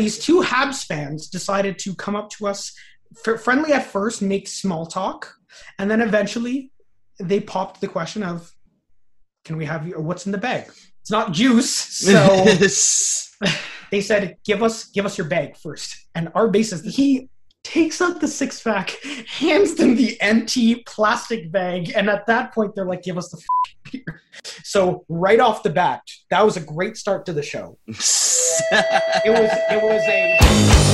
these two Habs fans decided to come up to us, f- friendly at first, make small talk, and then eventually they popped the question of, "Can we have you? Or what's in the bag?" It's not juice, so they said, "Give us, give us your bag first. And our basis, he takes out the six pack, hands them the empty plastic bag, and at that point, they're like, "Give us the f- beer." So right off the bat, that was a great start to the show. it was, it was a.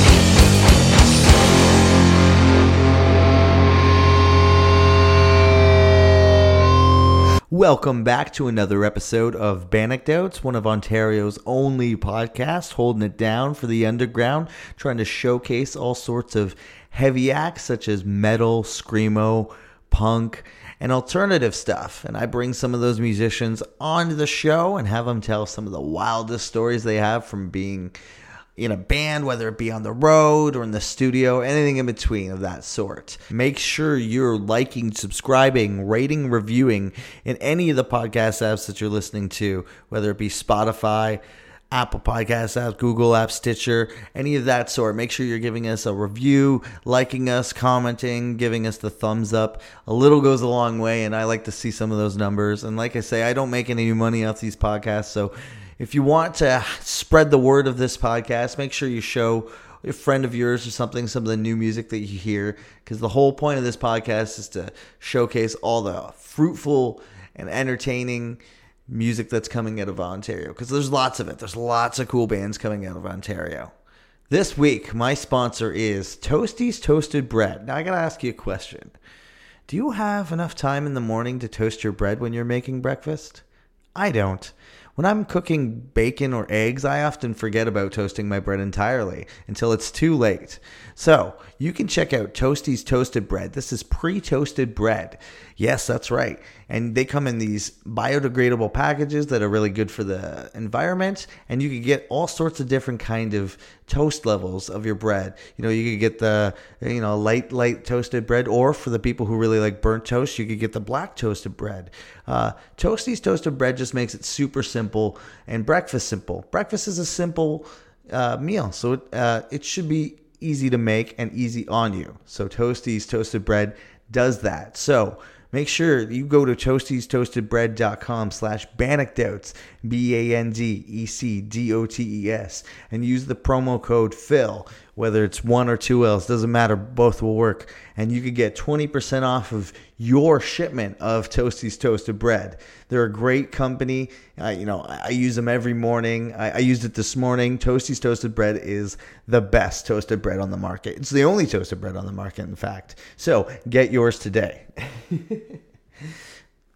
Welcome back to another episode of Bandecdotes, one of Ontario's only podcasts, holding it down for the underground, trying to showcase all sorts of heavy acts such as metal, screamo, punk, and alternative stuff. And I bring some of those musicians onto the show and have them tell some of the wildest stories they have from being in a band, whether it be on the road or in the studio, anything in between of that sort. Make sure you're liking, subscribing, rating, reviewing in any of the podcast apps that you're listening to, whether it be Spotify, Apple Podcast app, Google app, Stitcher, any of that sort. Make sure you're giving us a review, liking us, commenting, giving us the thumbs up. A little goes a long way, and I like to see some of those numbers. And like I say, I don't make any money off these podcasts, so if you want to spread the word of this podcast, make sure you show a friend of yours or something some of the new music that you hear because the whole point of this podcast is to showcase all the fruitful and entertaining music that's coming out of Ontario because there's lots of it. There's lots of cool bands coming out of Ontario. This week, my sponsor is Toasties Toasted Bread. Now, I got to ask you a question. Do you have enough time in the morning to toast your bread when you're making breakfast? I don't. When I'm cooking bacon or eggs, I often forget about toasting my bread entirely until it's too late. So, you can check out Toasty's Toasted Bread. This is pre toasted bread. Yes, that's right. And they come in these biodegradable packages that are really good for the environment. And you can get all sorts of different kind of toast levels of your bread. You know, you could get the, you know, light, light toasted bread, or for the people who really like burnt toast, you could get the black toasted bread. Uh, Toasties Toasted Bread just makes it super simple and breakfast simple. Breakfast is a simple uh, meal, so it, uh, it should be easy to make and easy on you. So Toasties Toasted Bread does that. So make sure you go to toastiestoastedbread.com slash bandecdotes, B-A-N-D-E-C-D-O-T-E-S, and use the promo code PHIL, whether it's one or two L's, doesn't matter, both will work. And you could get 20% off of your shipment of Toasty's Toasted Bread. They're a great company. You know, I use them every morning. I, I used it this morning. Toasty's Toasted Bread is the best toasted bread on the market. It's the only toasted bread on the market, in fact. So get yours today.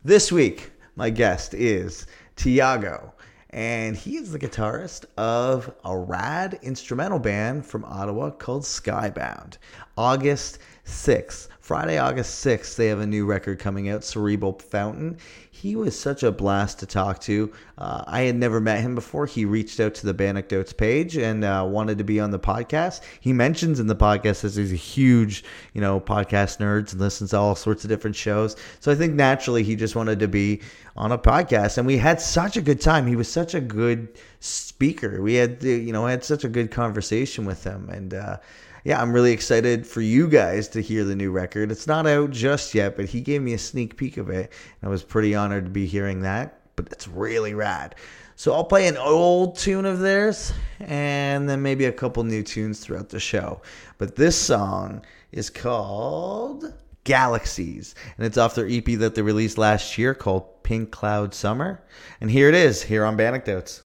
this week, my guest is Tiago and he is the guitarist of a rad instrumental band from Ottawa called Skybound. August 6th, Friday, August 6th, they have a new record coming out, Cerebral Fountain. He was such a blast to talk to. Uh, I had never met him before. He reached out to the Bandecdotes page and uh, wanted to be on the podcast. He mentions in the podcast that he's a huge, you know, podcast nerd and listens to all sorts of different shows. So I think naturally he just wanted to be on a podcast, and we had such a good time. He was such a good speaker. We had, you know, had such a good conversation with him, and. Uh, yeah, I'm really excited for you guys to hear the new record. It's not out just yet, but he gave me a sneak peek of it. And I was pretty honored to be hearing that. But it's really rad. So I'll play an old tune of theirs and then maybe a couple new tunes throughout the show. But this song is called Galaxies, and it's off their EP that they released last year called Pink Cloud Summer. And here it is, here on Bandecdotes.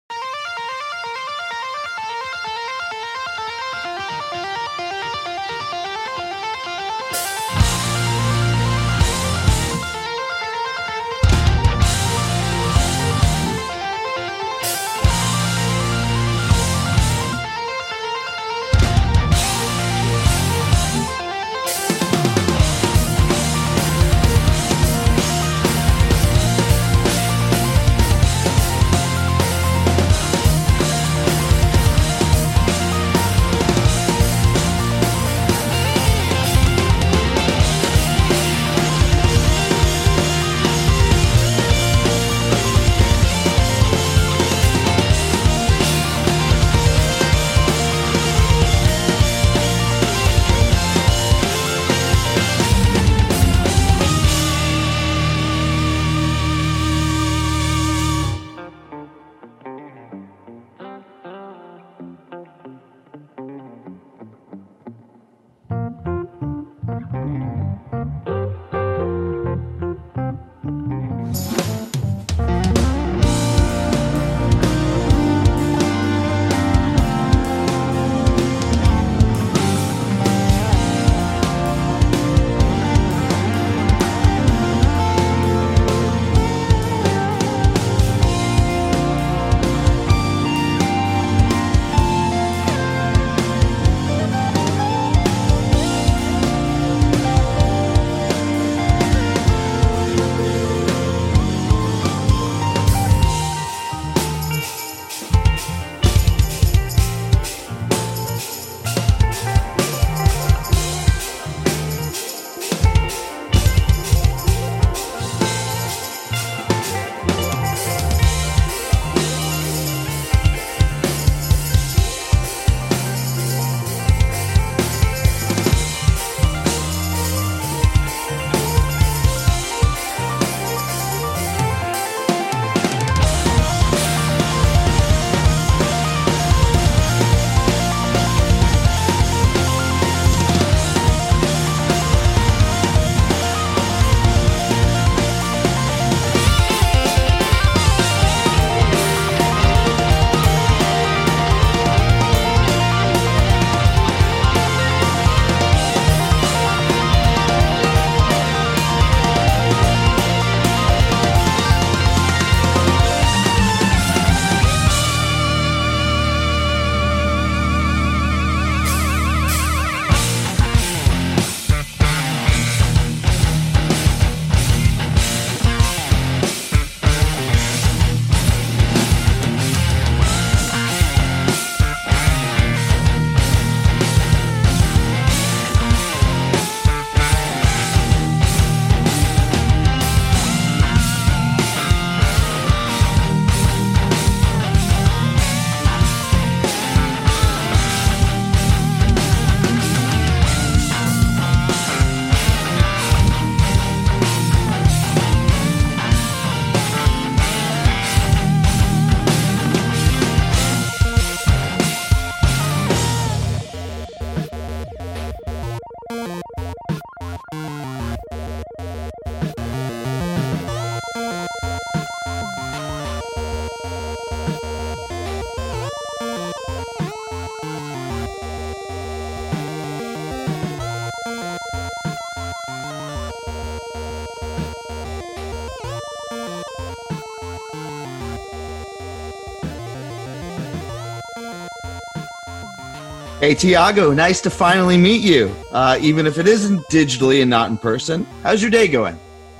Hey, Tiago, nice to finally meet you, uh, even if it isn't digitally and not in person. How's your day going?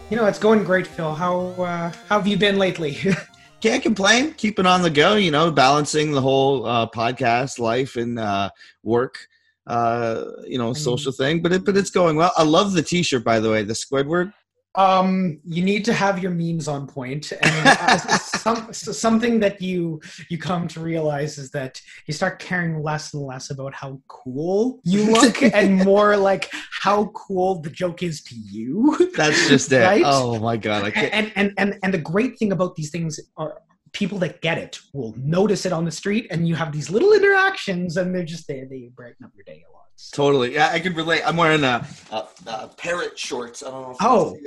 You know, it's going great, Phil. How, uh, how have you been lately? Can't complain. Keeping on the go, you know, balancing the whole uh, podcast life and uh, work, uh, you know, social thing. But it, but it's going well. I love the T-shirt, by the way, the Squidward. Um, you need to have your memes on point, and uh, some, something that you you come to realize is that you start caring less and less about how cool you look, and more like how cool the joke is to you. That's just it. Right? Oh my god! I can't. And, and and and the great thing about these things are people that get it will notice it on the street, and you have these little interactions, and they're just they they brighten up your day a. Totally. Yeah, I can relate. I'm wearing a, a, a parrot shorts. I don't know. oh.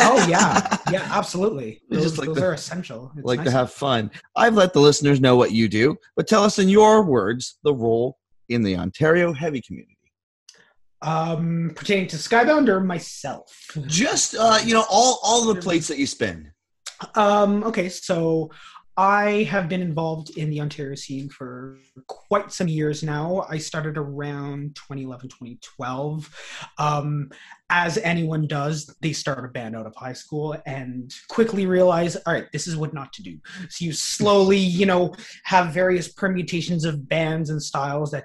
oh yeah, yeah, absolutely. Those, just like those to, are essential. It's like nice. to have fun. I've let the listeners know what you do, but tell us in your words the role in the Ontario heavy community. Um, pertaining to Skybound or myself? Just uh, you know, all all the plates that you spin. Um, okay, so I have been involved in the Ontario scene for quite some years now. I started around 2011, 2012. Um, as anyone does, they start a band out of high school and quickly realize, all right, this is what not to do. So you slowly, you know, have various permutations of bands and styles that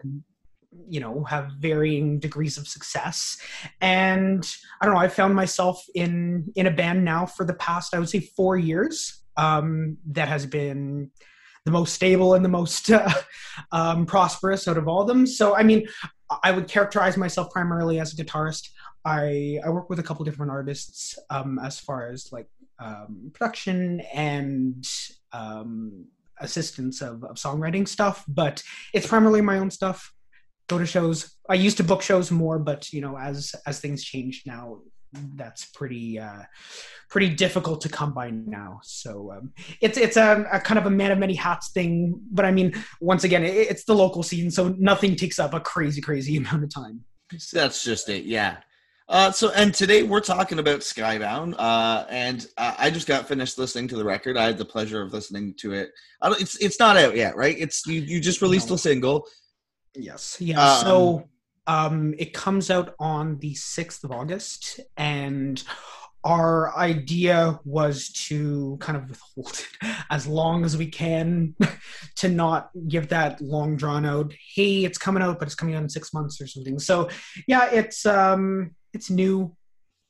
you know have varying degrees of success and i don't know i found myself in in a band now for the past i would say four years um, that has been the most stable and the most uh, um, prosperous out of all of them. So, I mean, I would characterize myself primarily as a guitarist. I, I work with a couple different artists um, as far as like um, production and um, assistance of, of songwriting stuff, but it's primarily my own stuff. Go to shows. I used to book shows more, but you know, as as things change now, that's pretty uh, pretty difficult to come by now. So um, it's it's a, a, kind of a man of many hats thing. But I mean, once again, it, it's the local scene, so nothing takes up a crazy crazy amount of time. That's just it, yeah. Uh, so and today we're talking about Skybound, uh, and I just got finished listening to the record. I had the pleasure of listening to it. it's it's not out yet, right? It's you you just released no. a single. Yes, yeah. Um, so um, it comes out on the 6th of August, and our idea was to kind of withhold it as long as we can to not give that long drawn out hey it's coming out but it's coming out in six months or something. So yeah it's um it's new.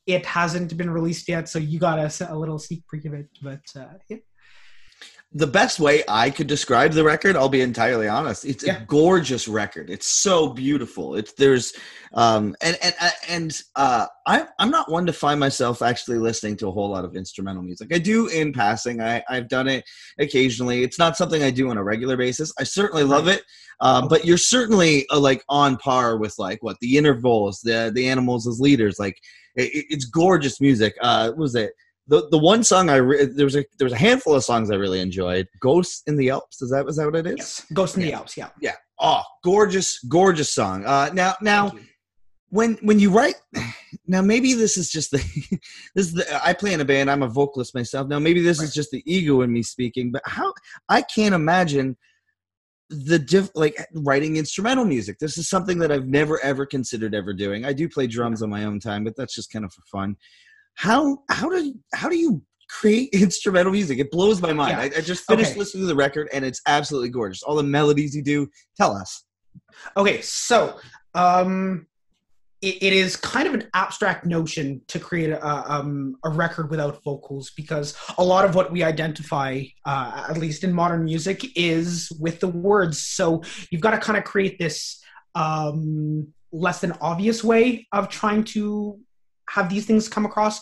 It hasn't been released yet so you got a, a little sneak peek of it but uh yeah the best way I could describe the record, I'll be entirely honest, it's yeah. a gorgeous record. It's so beautiful. It's there's um and and and uh I I'm not one to find myself actually listening to a whole lot of instrumental music. I do in passing. I I've done it occasionally. It's not something I do on a regular basis. I certainly love it. Um, but you're certainly uh, like on par with like what the intervals, the the animals as leaders. Like it, it's gorgeous music. Uh, what was it? The the one song I re- there was a there was a handful of songs I really enjoyed. Ghosts in the Alps. Is that was that what it is? Yes. Ghosts in yeah. the Alps. Yeah. Yeah. Oh, gorgeous, gorgeous song. Uh, now now. When when you write, now maybe this is just the this is the I play in a band. I'm a vocalist myself. Now maybe this right. is just the ego in me speaking, but how I can't imagine the diff like writing instrumental music this is something that i've never ever considered ever doing i do play drums on my own time but that's just kind of for fun how how do how do you create instrumental music? It blows my mind. Yeah. I, I, just finished okay. listening to the record, and it's absolutely gorgeous. All the melodies you do. Tell us. Okay, so um, it, it is kind of an abstract notion to create a, um, a record without vocals because a lot of what we identify, uh, at least in modern music, is with the words. So you've got to kind of create this um, less than obvious way of trying to have these things come across.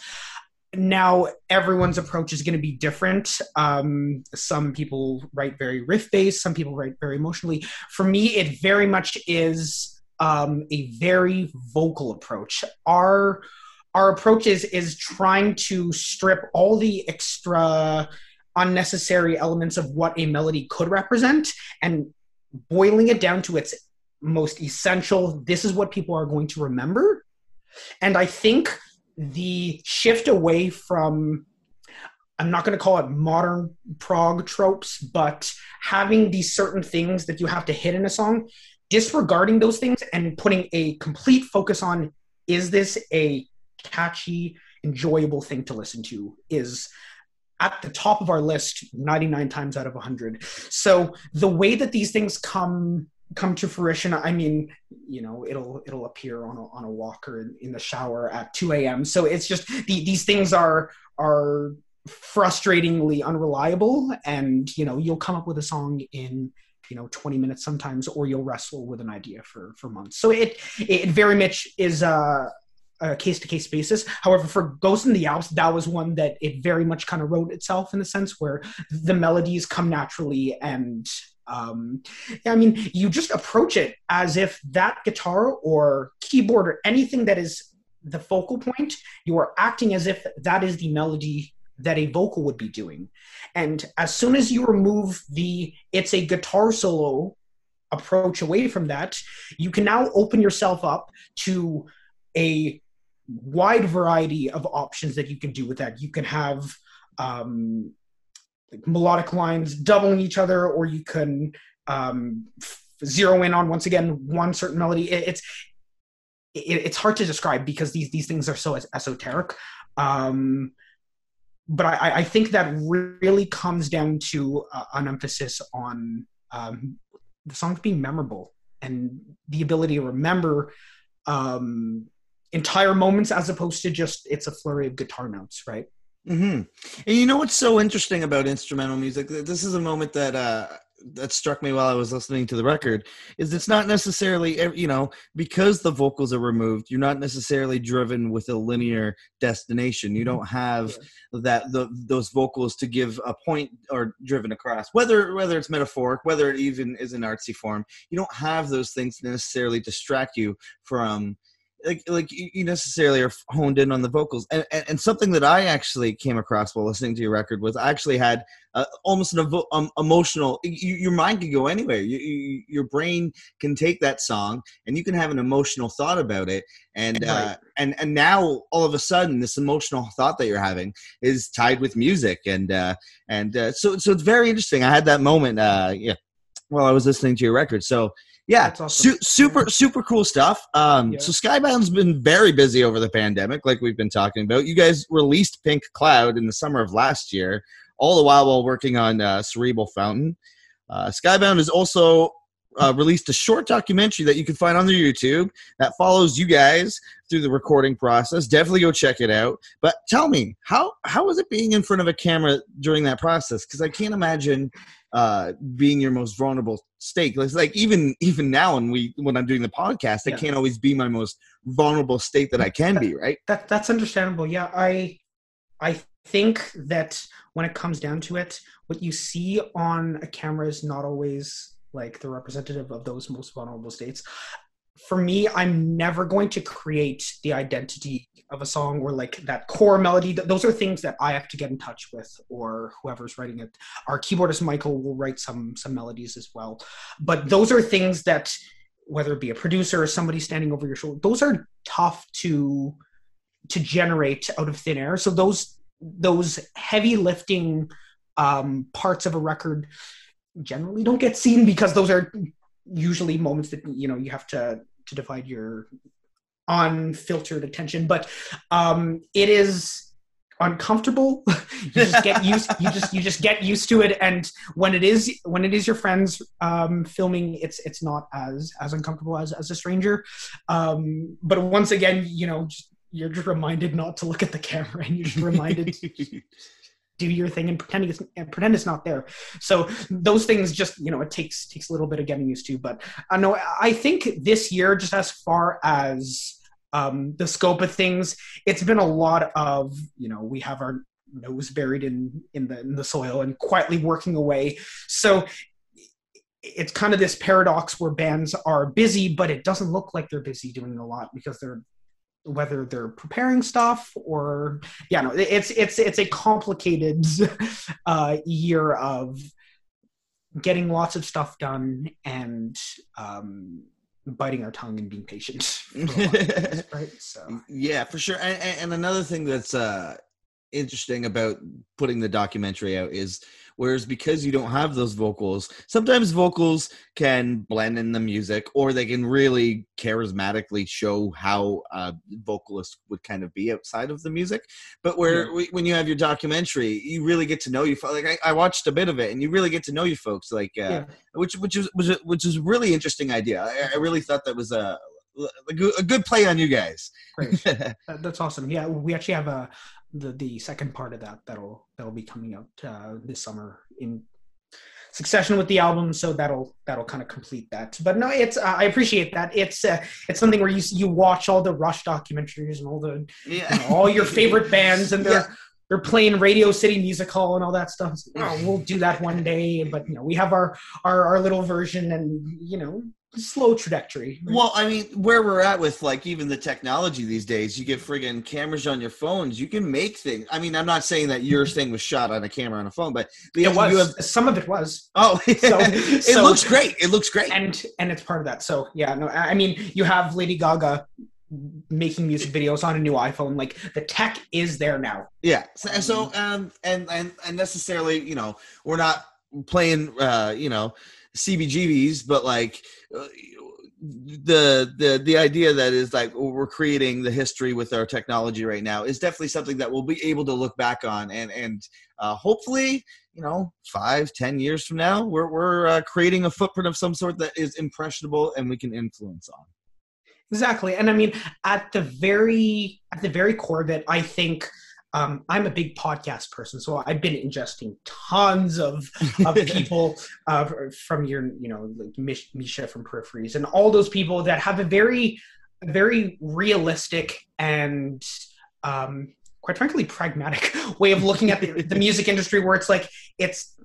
Now everyone's approach is going to be different. Um, some people write very riff based some people write very emotionally. For me it very much is um, a very vocal approach. Our our approach is is trying to strip all the extra unnecessary elements of what a melody could represent and boiling it down to its most essential this is what people are going to remember and I think the shift away from I'm not going to call it modern prog tropes, but having these certain things that you have to hit in a song disregarding those things and putting a complete focus on is this a catchy, enjoyable thing to listen to is at the top of our list 99 times out of 100 so the way that these things come come to fruition i mean you know it'll it'll appear on a, on a walker in, in the shower at 2 a.m so it's just the, these things are are frustratingly unreliable and you know you'll come up with a song in you know 20 minutes sometimes or you'll wrestle with an idea for for months so it it very much is a case to case basis. However, for Ghost in the Alps, that was one that it very much kind of wrote itself in the sense where the melodies come naturally and um, I mean, you just approach it as if that guitar or keyboard or anything that is the focal point, you are acting as if that is the melody that a vocal would be doing. And as soon as you remove the it's a guitar solo approach away from that, you can now open yourself up to a wide variety of options that you can do with that. You can have um, melodic lines doubling each other, or you can um, zero in on once again one certain melody. It, it's it, it's hard to describe because these these things are so esoteric. Um, but I, I think that really comes down to uh, an emphasis on um, the songs being memorable and the ability to remember um, entire moments as opposed to just it's a flurry of guitar notes, right? Mm-hmm. And you know what's so interesting about instrumental music? This is a moment that uh, that struck me while I was listening to the record is it's not necessarily you know because the vocals are removed you're not necessarily driven with a linear destination you don't have yeah. that the, those vocals to give a point or driven across whether whether it's metaphoric whether it even is an artsy form you don't have those things to necessarily distract you from like like you necessarily are honed in on the vocals. And, and, and something that i actually came across while listening to your record was i actually had uh, almost an evo- um, emotional you, your mind can go anywhere. You, you, your brain can take that song and you can have an emotional thought about it. And uh, and and now all of a sudden this emotional thought that you're having is tied with music. And uh, and uh, so so it's very interesting. I had that moment uh, yeah while i was listening to your record. So yeah, awesome. su- super super cool stuff. Um, yeah. So Skybound's been very busy over the pandemic, like we've been talking about. You guys released Pink Cloud in the summer of last year, all the while while working on uh, Cerebral Fountain. Uh, Skybound is also uh, released a short documentary that you can find on their YouTube that follows you guys through the recording process. Definitely go check it out. But tell me, how how was it being in front of a camera during that process? Because I can't imagine uh, being your most vulnerable state. It's like even even now when we when I'm doing the podcast, yeah. I can't always be my most vulnerable state that I can that, be. Right. That that's understandable. Yeah, I I think that when it comes down to it, what you see on a camera is not always like the representative of those most vulnerable states for me, I'm never going to create the identity of a song or like that core melody. Those are things that I have to get in touch with, or whoever's writing it. Our keyboardist Michael will write some some melodies as well. But those are things that, whether it be a producer or somebody standing over your shoulder, those are tough to to generate out of thin air. So those those heavy lifting um, parts of a record generally don't get seen because those are usually moments that you know you have to to divide your unfiltered attention. But um it is uncomfortable. You just get used you just you just get used to it. And when it is when it is your friends um filming it's it's not as as uncomfortable as as a stranger. Um but once again you know just, you're just reminded not to look at the camera and you're just reminded do your thing and pretend it's and pretend it's not there. So those things just you know it takes takes a little bit of getting used to. But I uh, know I think this year, just as far as um, the scope of things, it's been a lot of you know we have our nose buried in in the in the soil and quietly working away. So it's kind of this paradox where bands are busy, but it doesn't look like they're busy doing a lot because they're whether they're preparing stuff or yeah no it's it's it's a complicated uh, year of getting lots of stuff done and um, biting our tongue and being patient right? So yeah for sure. And, and another thing that's uh interesting about putting the documentary out is whereas because you don't have those vocals sometimes vocals can blend in the music or they can really charismatically show how a vocalist would kind of be outside of the music but where yeah. when you have your documentary you really get to know you like I, I, watched a bit of it and you really get to know you folks like uh, yeah. which which is which, which is really interesting idea I, I really thought that was a a good play on you guys. Great, that's awesome. Yeah, we actually have a the the second part of that that'll that'll be coming out uh, this summer in succession with the album so that'll that'll kind of complete that but no it's uh, i appreciate that it's uh, it's something where you you watch all the rush documentaries and all the yeah. you know, all your favorite bands and they're yeah. they're playing radio city music hall and all that stuff oh, we'll do that one day but you know we have our our, our little version and you know slow trajectory. Right? Well, I mean, where we're at with like even the technology these days, you get friggin' cameras on your phones. You can make things. I mean, I'm not saying that your thing was shot on a camera on a phone, but the, it was. Have, some of it was. Oh, so, it so, looks great. It looks great, and and it's part of that. So yeah, no, I mean, you have Lady Gaga making music videos on a new iPhone. Like the tech is there now. Yeah. So, so um, and and and necessarily, you know, we're not playing, uh, you know CBGBs, but like uh, the the the idea that is like we're creating the history with our technology right now is definitely something that we'll be able to look back on and and uh, hopefully you know five ten years from now we're we're uh, creating a footprint of some sort that is impressionable and we can influence on. Exactly and i mean at the very at the very core of it i think um, I'm a big podcast person, so I've been ingesting tons of of people uh, from your, you know, like Misha from Peripheries, and all those people that have a very, very realistic and, um, quite frankly, pragmatic way of looking at the, the music industry, where it's like it's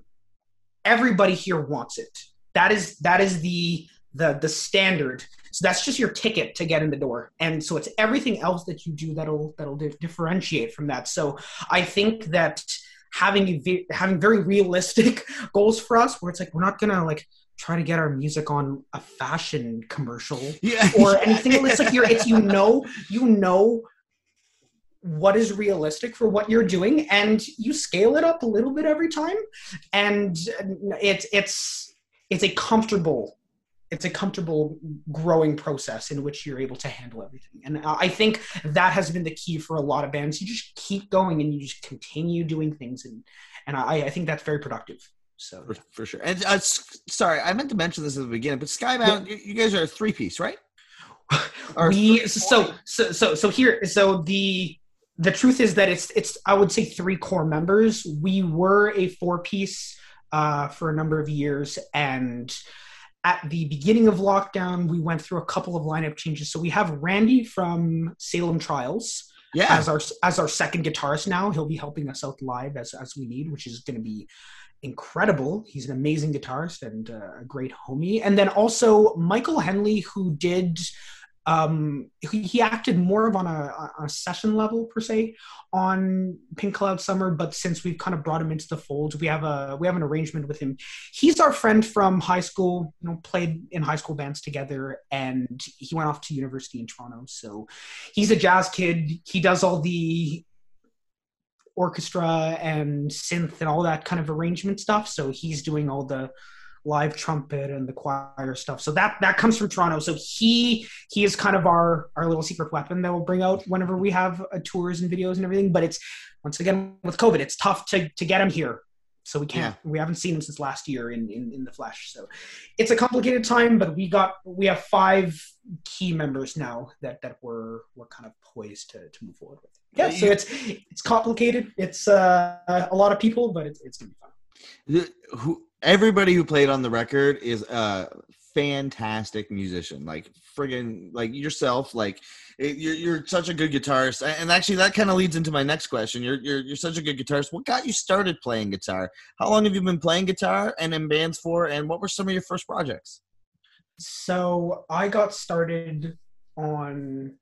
everybody here wants it. That is that is the the the standard so that's just your ticket to get in the door. And so it's everything else that you do that'll that'll differentiate from that. So I think that having having very realistic goals for us, where it's like we're not gonna like try to get our music on a fashion commercial yeah. or anything. It's like you're it's you know you know what is realistic for what you're doing and you scale it up a little bit every time and it's it's it's a comfortable it's a comfortable growing process in which you're able to handle everything. And i think that has been the key for a lot of bands. You just keep going and you just continue doing things. And and i, I think that's very productive. So for, for sure. And uh, sorry i meant to mention this at the beginning but skybound yeah. you, you guys are a three piece right? Or we so so so so here so the the truth is that it's it's i would say three core members. We were a four piece uh, for a number of years and at the beginning of lockdown, we went through a couple of lineup changes. So we have Randy from Salem Trials yeah. as our as our second guitarist now. He'll be helping us out live as as we need, which is going to be incredible. He's an amazing guitarist and uh, a great homie. And then also Michael Henley, who did um, he, he, acted more of on a, a, session level per se on Pink Cloud Summer, but since we've kind of brought him into the fold, we have a we have an arrangement with him. He's our friend from high school. You know, played in high school bands together, and he went off to university in Toronto. So he's a jazz kid. He does all the orchestra and synth and all that kind of arrangement stuff. So he's doing all the live trumpet and the choir stuff. So that that comes from Toronto. So he he is kind of our our little secret weapon that we'll bring out whenever we have uh, tours and videos and everything. But it's once again with COVID, it's tough to to get him here. So we can't. Yeah. We haven't seen him since last year in, in in the flesh. So it's a complicated time. But we got we have five key members now that that we're we're kind of poised to to move forward with. Yeah. So it's it's complicated. It's uh, a lot of people, but it's it's gonna be fun. The, Who everybody who played on the record is a fantastic musician. Like friggin like yourself like eh, you're, you're such a good guitarist. And actually that kind of leads into my next question. You're, you're you're such a good guitarist. What got you started playing guitar? How long have you been playing guitar and in bands for and what were some of your first projects? So i got started on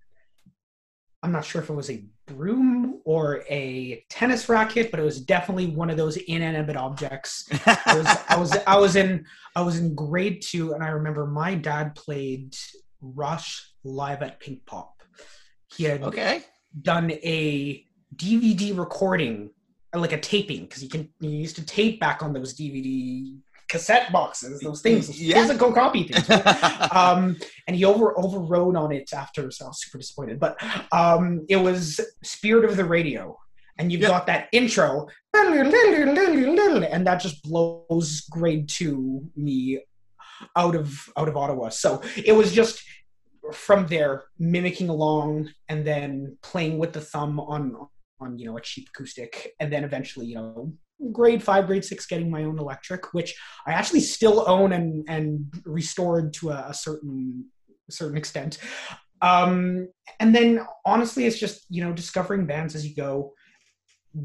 i'm not sure if it was a broom or a tennis racket, but it was definitely one of those inanimate objects. I was, I was I was in I was in grade two, and I remember my dad played Rush live at Pinkpop. He had okay. done a DVD recording, like a taping, because you can you used to tape back on those DVD cassette boxes, those things, those Yeah. physical copy things. right? um, and he over overrode on it after, so I was super disappointed. But um, it was Spirit of the Radio, and you've Yep. got that intro, and that just blows grade two me out of out of Ottawa. So it was just from there mimicking along and then playing with the thumb on on you know a cheap acoustic, and then eventually you know grade five, grade six, getting my own electric, which I actually still own and and restored to a, a certain certain extent. Um, and then honestly, it's just you know discovering bands as you go.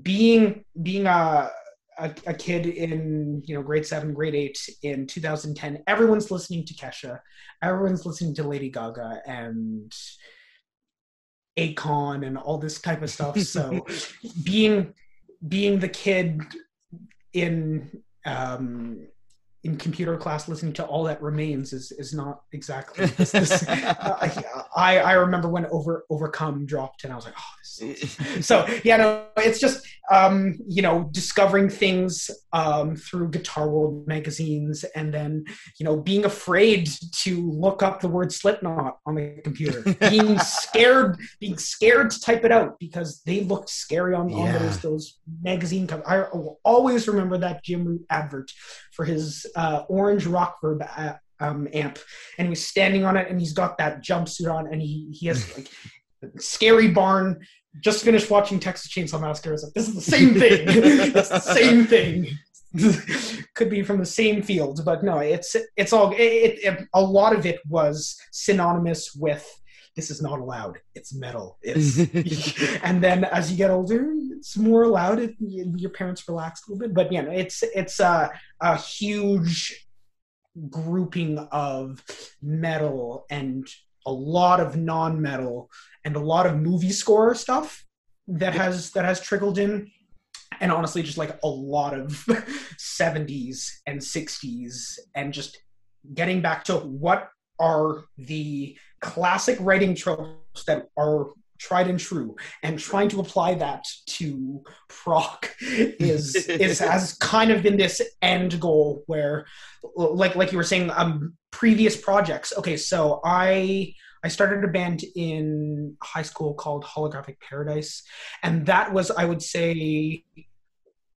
Being being a, a a kid in you know grade seven, grade eight in 2010, everyone's listening to Kesha, everyone's listening to Lady Gaga and Akon and all this type of stuff. So being being the kid in um, in computer class listening to all that remains is is not exactly this, this, I, I I remember when over overcome dropped and I was like oh this so yeah no it's just um you know discovering things um through guitar world magazines and then you know being afraid to look up the word slipknot on the computer being scared being scared to type it out because they looked scary on, on Yeah. those those magazine covers i will always remember that jim root advert for his uh, orange Rockerverb uh, um, amp. And he was standing on it and he's got that jumpsuit on and he he has like scary barn. Just finished watching texas chainsaw massacre. I was like this is the same thing. It's the same thing. Could be from the same field but no it's it's all it, it, a lot of it was synonymous with this is not allowed. It's metal. It's and then as you get older it's more allowed your parents relax a little bit but you know it's it's a, a huge grouping of metal and a lot of non-metal and a lot of movie score stuff that has that has trickled in. And honestly just like a lot of 70s and 60s and just getting back to what are the classic writing tropes that are tried and true. And trying to apply that to prog is is has kind of been this end goal where like like you were saying um previous projects. Okay so i i started a band in high school called holographic paradise. And that was i would say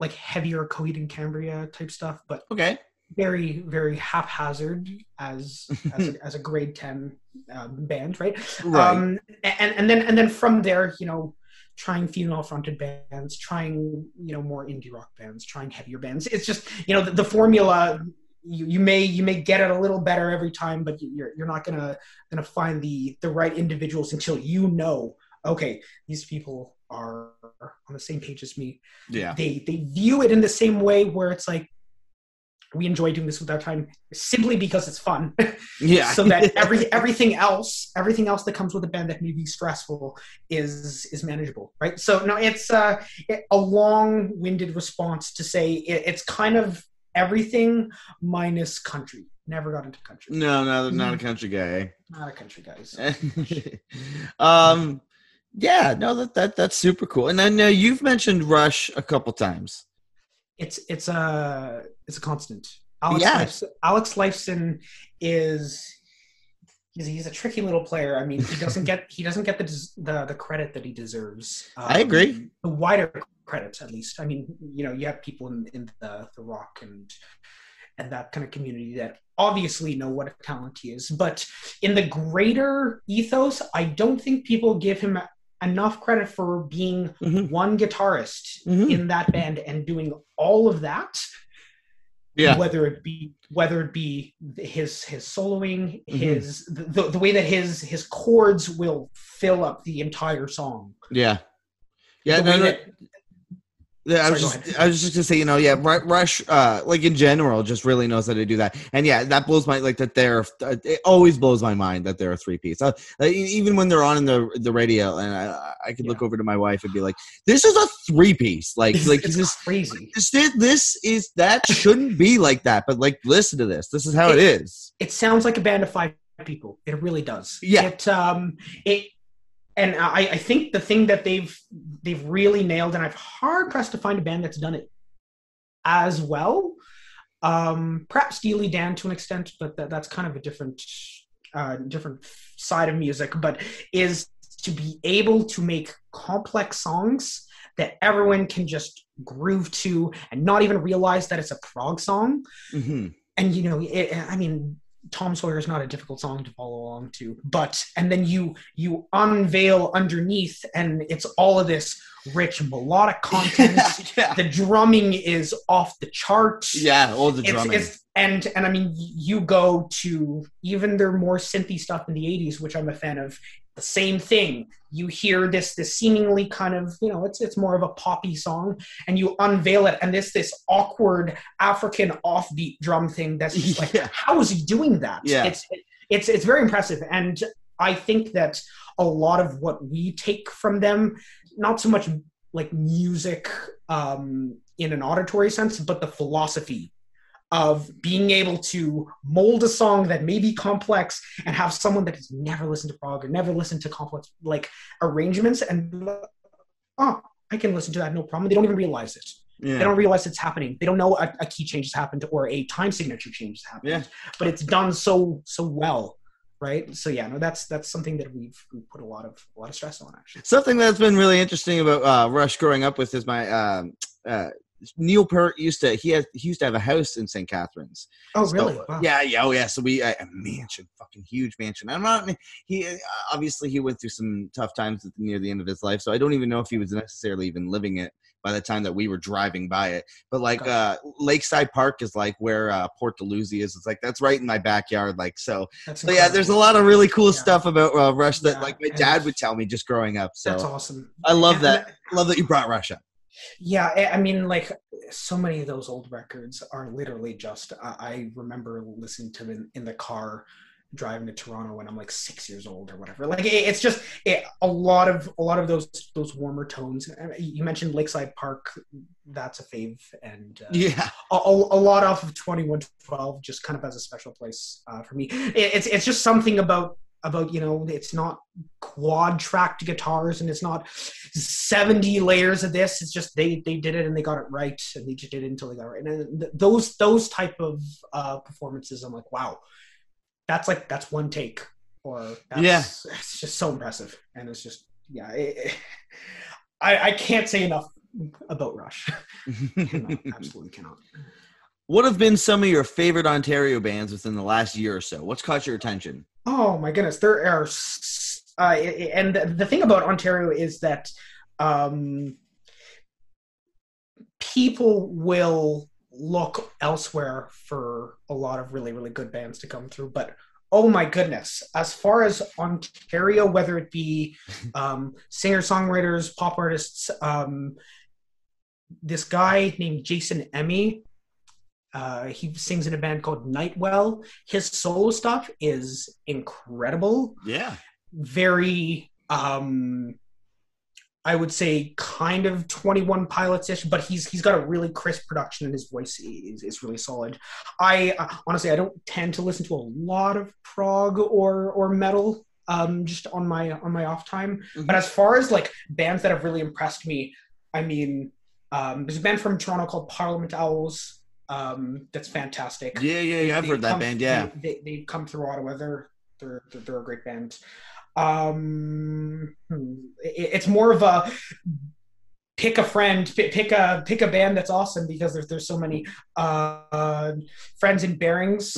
like heavier coheed and cambria type stuff but okay very very haphazard as as a, as a grade 10 um, band right? Right. Um and and then and then from there you know trying female fronted bands trying you know more indie rock bands trying heavier bands. It's just you know the, the formula you, you may you may get it a little better every time but you're you're not gonna gonna find the the right individuals until you know okay these people are on the same page as me. Yeah. They they view it in the same way where it's like we enjoy doing this with our time simply because it's fun. Yeah. So that every everything else everything else that comes with a band that may be stressful is is manageable right? So no it's uh, a long-winded response to say it, it's kind of everything minus country. Never got into country. No no not a country guy not a country guys um yeah no that, that that's super cool. And i know you've mentioned rush a couple times it's it's a it's a constant. Alex Yeah. Lifeson, alex lifeson is he's, he's a tricky little player. I mean he doesn't get he doesn't get the the, the credit that he deserves. Um, I agree. the wider credits at least. I mean you know you have people in, in the, the rock and and that kind of community that obviously know what a talent he is. But in the greater ethos i don't think people give him enough credit for being Mhm. one guitarist Mhm. in that band and doing all of that yeah whether it be whether it be his his soloing Mhm. his the, the way that his his chords will fill up the entire song yeah yeah The no, no, that- Yeah, I was Sorry, just. I was just gonna say, you know, yeah, Rush, uh, like in general, just really knows how to do that, and yeah, that blows my like that. They're uh, it always blows my mind that they're a three piece. Uh, like, e- even when they're on in the the radio, and I, I could look over to my wife and be like, "This is a three piece." Like, it's, like it's this, crazy this, this is that shouldn't be like that, but like, listen to this. This is how it is. it sounds like a band of five people it really does Yeah. it um it and I, I think the thing that they've they've really nailed, and I've hard pressed to find a band that's done it as well. Um, perhaps Steely Dan to an extent, but that, that's kind of a different uh, different side of music. But is to be able to make complex songs that everyone can just groove to and not even realize that it's a prog song. Mm-hmm. And you know, it, I mean, Tom Sawyer is not a difficult song to follow along to, but and then you you unveil underneath, and it's all of this rich melodic content. yeah. The drumming is off the charts. Yeah, all the It's, drumming. it's and and I mean, you go to even their more synthy stuff in the '80s, which I'm a fan of. The same thing. You hear this this seemingly kind of you know it's it's more of a poppy song, and you unveil it, and this this awkward African offbeat drum thing that's just like, Yeah. how is he doing that? Yeah. It's it's it's very impressive, and I think that a lot of what we take from them, not so much like music um, in an auditory sense, but the philosophy of being able to mold a song that may be complex and have someone that has never listened to prog or never listened to complex like arrangements and oh i can listen to that no problem. They don't even realize it. Yeah. they don't realize it's happening. They don't know a, a key change has happened or a time signature change has happened. Yeah. but it's done so so well right? So yeah no that's that's something that we've, we've put a lot of a lot of stress on actually. Something that's been really interesting about uh, Rush growing up with is my um, uh, Neil Peart used to he had he used to have a house in St. Catharines. oh So, really wow. Yeah, yeah, oh yeah. So we a mansion, fucking huge mansion. I'm not. He obviously he went through some tough times the, near the end of his life, so I don't even know if he was necessarily even living it by the time that we were driving by it. But like uh, Lakeside Park is like where uh, Port Dalhousie is. It's like that's right in my backyard. Like so. that's So yeah, there's a lot of really cool Yeah. stuff about uh, Rush that Yeah, like my and- dad would tell me just growing up. So that's awesome I love And- that. love that you brought Rush up. Yeah, I- mean, like so many of those old records are literally just. I, I remember listening to them in the car driving to Toronto when I'm like six years old or whatever. Like it, it's just it, a lot of a lot of those those warmer tones. You mentioned Lakeside Park, that's a fave, and uh, Yeah. a, a lot off of 2112 just kind of has a special place uh, for me. It, it's it's just something about about you know it's not quad tracked guitars and it's not 70 layers of this it's just they they did it and they got it right and they just did it until they got it right and th- those those type of uh performances i'm like wow that's like that's one take or that's, Yeah. it's just so impressive and it's just yeah it, it- I, I can't say enough about rush Cannot, absolutely cannot what have been some of your favorite Ontario bands within the last year or so? What's caught your attention? Oh my goodness, there are, uh, and the, the thing about Ontario is that um, people will look elsewhere for a lot of really, really good bands to come through. But oh my goodness, as far as Ontario, whether it be um, singer songwriters, pop artists, um, this guy named Jason Emmy. Uh, he sings in a band called Nightwell. His solo stuff is incredible. Yeah. Very, um, I would say, kind of Twenty One Pilots ish, but he's he's got a really crisp production and his voice is, is really solid. I uh, honestly I don't tend to listen to a lot of prog or or metal. Um, just on my on my off time. Mhm. But as far as like bands that have really impressed me, I mean, um, there's a band from Toronto called Parliament Owls. Um, that's fantastic. Yeah, yeah, yeah. I've They heard that band. Yeah. they, they, they come through Ottawa. They're they're they're, they're a great band. Um, hmm, it- it's more of a pick a friend, pick, pick a pick a band that's awesome because there's there's so many. Uh, friends and Bearings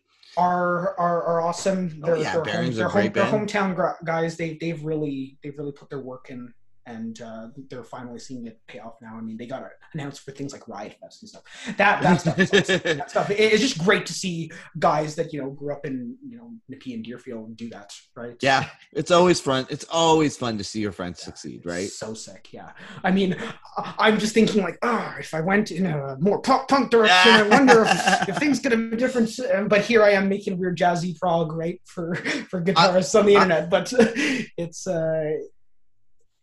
are are, are awesome. Oh, They're, yeah, they're, Bearings home, are they're, great home, they're hometown guys. They they've really they've really put their work in. And uh, they're finally seeing it pay off now. I mean, they got announced for things like Riot Fest and stuff. That that stuff awesome that stuff. It- It's just great to see guys that you know grew up in you know Nippy and Deerfield do that, right? yeah. It's always fun. It's always fun to see your friends succeed, right? So sick, yeah. I mean, I- I'm just thinking like, oh, if I went in a more pop punk direction, I wonder if, if things could have been different. Uh, But here I am making weird jazzy prog, right, for for guitarists on the I- internet. But it's uh,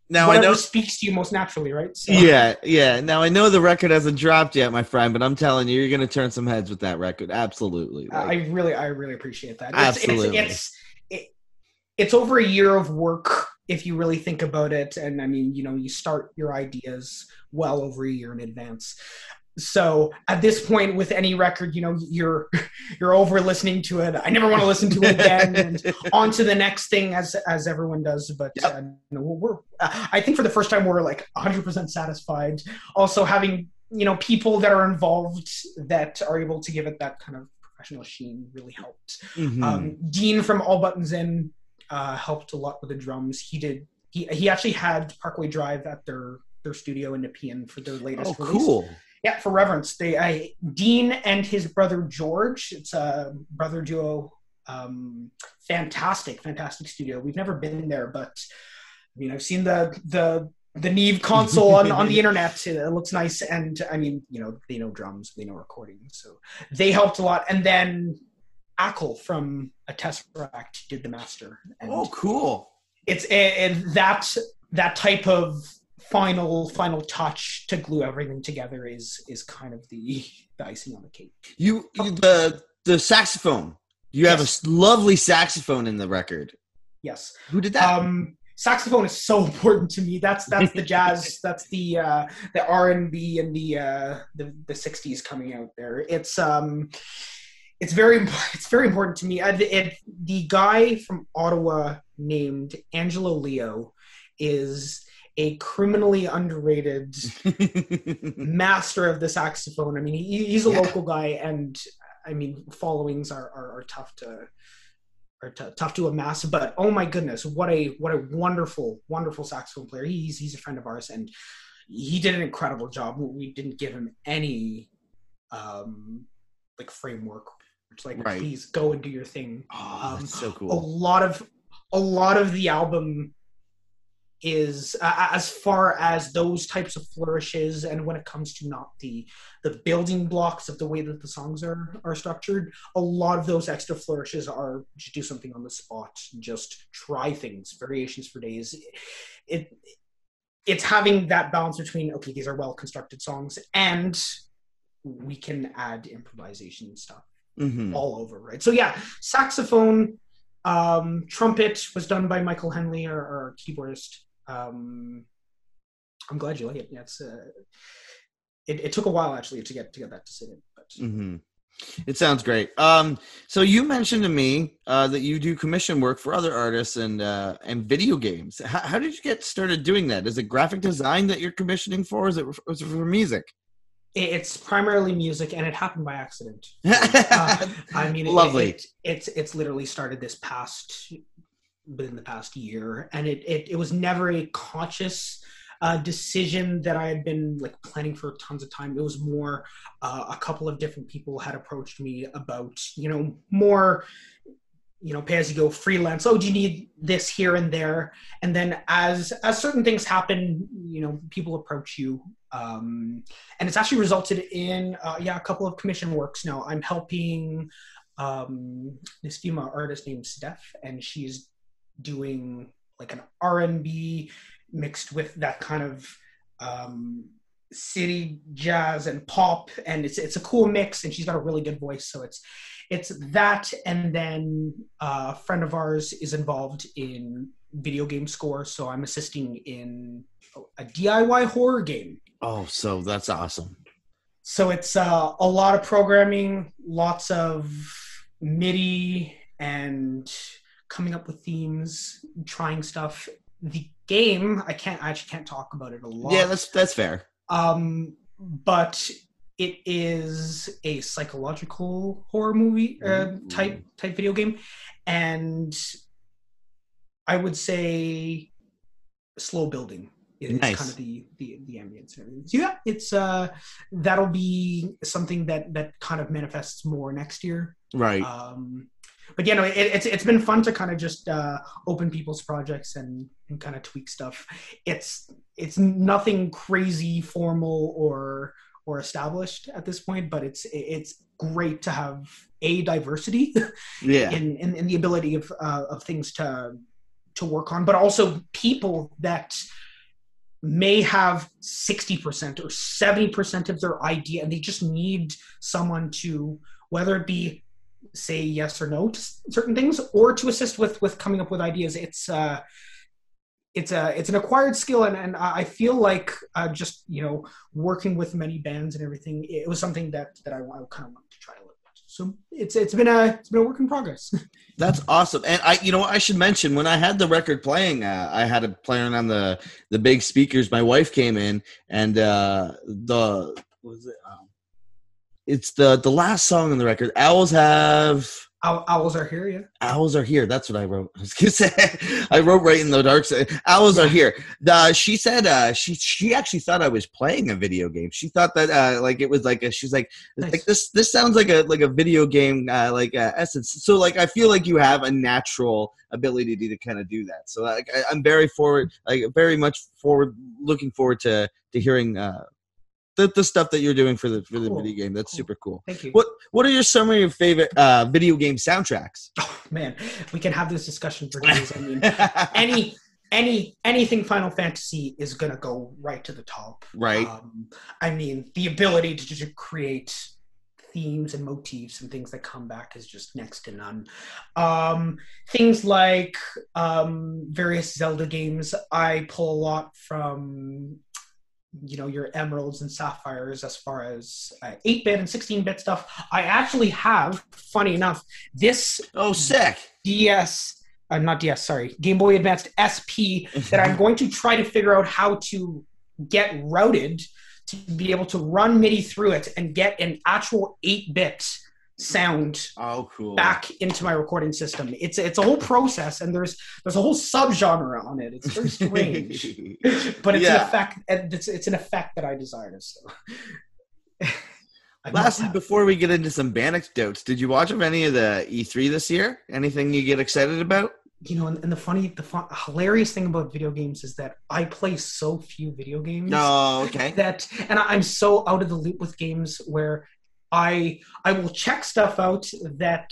Now I know. speaks to you most naturally, right? So, Yeah, yeah. Now I know the record hasn't dropped yet, my friend, but I'm telling you, you're gonna turn some heads with that record. Absolutely. I really, I really appreciate that. It's, Absolutely. It's, it's, it, it's over a year of work if you really think about it. And I mean, you know, you start your ideas well over a year in advance. So at this point, with any record, you know, you're you're over listening to it. I never want to listen to it again, and on to the next thing, as as everyone does. But yep. uh, we're, uh, I think for the first time, we're like 100 percent satisfied. Also, having you know people that are involved that are able to give it that kind of professional sheen really helped. Mm-hmm. Um, Dean from All Buttons In uh, helped a lot with the drums. He did. He he actually had Parkway Drive at their their studio in Nepean for their latest oh, release. Cool. Yeah, for Reverence. They I, Dean and his brother George. It's a brother duo. Um, fantastic, fantastic studio. We've never been there, but I mean, I've seen the the the Neve console on, on the internet. It looks nice, and I mean, you know, they know drums, they know recording, so they helped a lot. And then Acle from a Tesseract did the master. And oh, cool! It's and that that type of final final touch to glue everything together is is kind of the, the icing on the cake. You, you the the saxophone. You yes. have a lovely saxophone in the record. Yes. Who did that? Um, saxophone is so important to me. That's that's the jazz. that's the uh, the R and B and the uh, the the '60s coming out there. It's um, it's very it's very important to me. Uh, it, the guy from Ottawa named Angelo Leo is a criminally underrated master of the saxophone. I mean, he, he's a yeah. local guy, and I mean, followings are, are, are tough to are t- tough to amass. But oh my goodness, what a what a wonderful wonderful saxophone player. He's he's a friend of ours, and he did an incredible job. We didn't give him any um like framework. It's like right. please go and do your thing. Oh, um, so cool. A lot of a lot of the album is uh, as far as those types of flourishes and when it comes to not the the building blocks of the way that the songs are are structured a lot of those extra flourishes are just do something on the spot just try things variations for days. It it's having that balance between okay these are well constructed songs and we can add improvisation and stuff mm-hmm. all over right? So yeah saxophone um, trumpet was done by Michael Henley, our, our keyboardist um, I'm glad you like it. Yeah, it's uh, it, it took a while actually to get to get that decision, but. Mm-hmm. It sounds great. Um, so you mentioned to me uh, that you do commission work for other artists and uh, and video games. How, how, did you get started doing that? Is it graphic design that you're commissioning for? Is it, is it for music? It's primarily music, and it happened by accident. uh, I mean, lovely. It, it, it's it's literally started this past within the past year, and it it, it was never a conscious uh, decision that I had been like planning for tons of time. It was more uh, a couple of different people had approached me about you know more you know pay as you go freelance oh do you need this here and there and then as as certain things happen you know people approach you um and it's actually resulted in uh, yeah a couple of commission works now i'm helping um this female artist named steph and she's doing like an R&B mixed with that kind of um, city jazz and pop and it's it's a cool mix and she's got a really good voice so it's it's that and then uh, a friend of ours is involved in video game score so i'm assisting in a diy horror game. Oh so that's awesome. So it's uh, a lot of programming lots of midi and coming up with themes, trying stuff. The game, I can't I actually can't talk about it a lot. Yeah, that's that's fair. Um, but it is a psychological horror movie uh, type type video game, and I would say slow building is nice. kind of the the the ambience and everything. So yeah, it's uh that'll be something that that kind of manifests more next year. Right. Um but yeah, no, it, it's it's been fun to kind of just uh, open people's projects and, and kind of tweak stuff. It's it's nothing crazy formal or or established at this point, but it's it's great to have a diversity yeah. in, in, in the ability of uh, of things to to work on, but also people that may have 60% or 70% of their idea and they just need someone to whether it be say yes or no to certain things or to assist with with coming up with ideas it's uh it's a it's an acquired skill and, and i feel like uh, just you know working with many bands and everything it was something that that i, I kind of wanted to try a little bit so it's it's been a it's been a work in progress That's awesome. And I, you know, I should mention when I had the record playing, uh, I had it playing on the the big speakers. My wife came in, and uh, the was it? It's the the last song on the record. Owls have Ow- owls are here yeah owls are here. That's what I wrote. I was gonna say I wrote right in the dark side. Owls are here. The, she said uh, she she actually thought I was playing a video game. She thought that uh, like it was like a, she's like Nice. like this this sounds like a like a video game uh, like uh, essence. So like I feel like you have a natural ability to, to kind of do that. So like I, I'm very forward like very much forward looking forward to to hearing uh, the the stuff that you're doing for the for the Cool, video game. That's cool. super cool. thank you What what are your some of your favorite uh, video game soundtracks? oh, man we can have this discussion for days i mean any any anything final fantasy is gonna go right to the top right. um, i mean the ability to just create themes and motifs and things that come back is just next to none um, things like um, various zelda games i pull a lot from you know your emeralds and sapphires as far as uh, 8-bit and 16-bit stuff i actually have funny enough this Oh, sick. ds uh, not ds sorry game boy advanced sp that I'm going to try to figure out how to get routed to be able to run MIDI through it and get an actual 8-bit sound Oh, cool. back into my recording system. It's it's a whole process and there's there's a whole subgenre on it. It's very strange. but it's Yeah. an effect it's it's an effect that I desire so Lastly, before we get into some anecdotes, did you watch of any of the E3 this year? Anything you get excited about? you know, and, and the funny, the fun, hilarious thing about video games is that I play so few video games. No, okay. that and I- i'm so out of the loop with games where i i will check stuff out that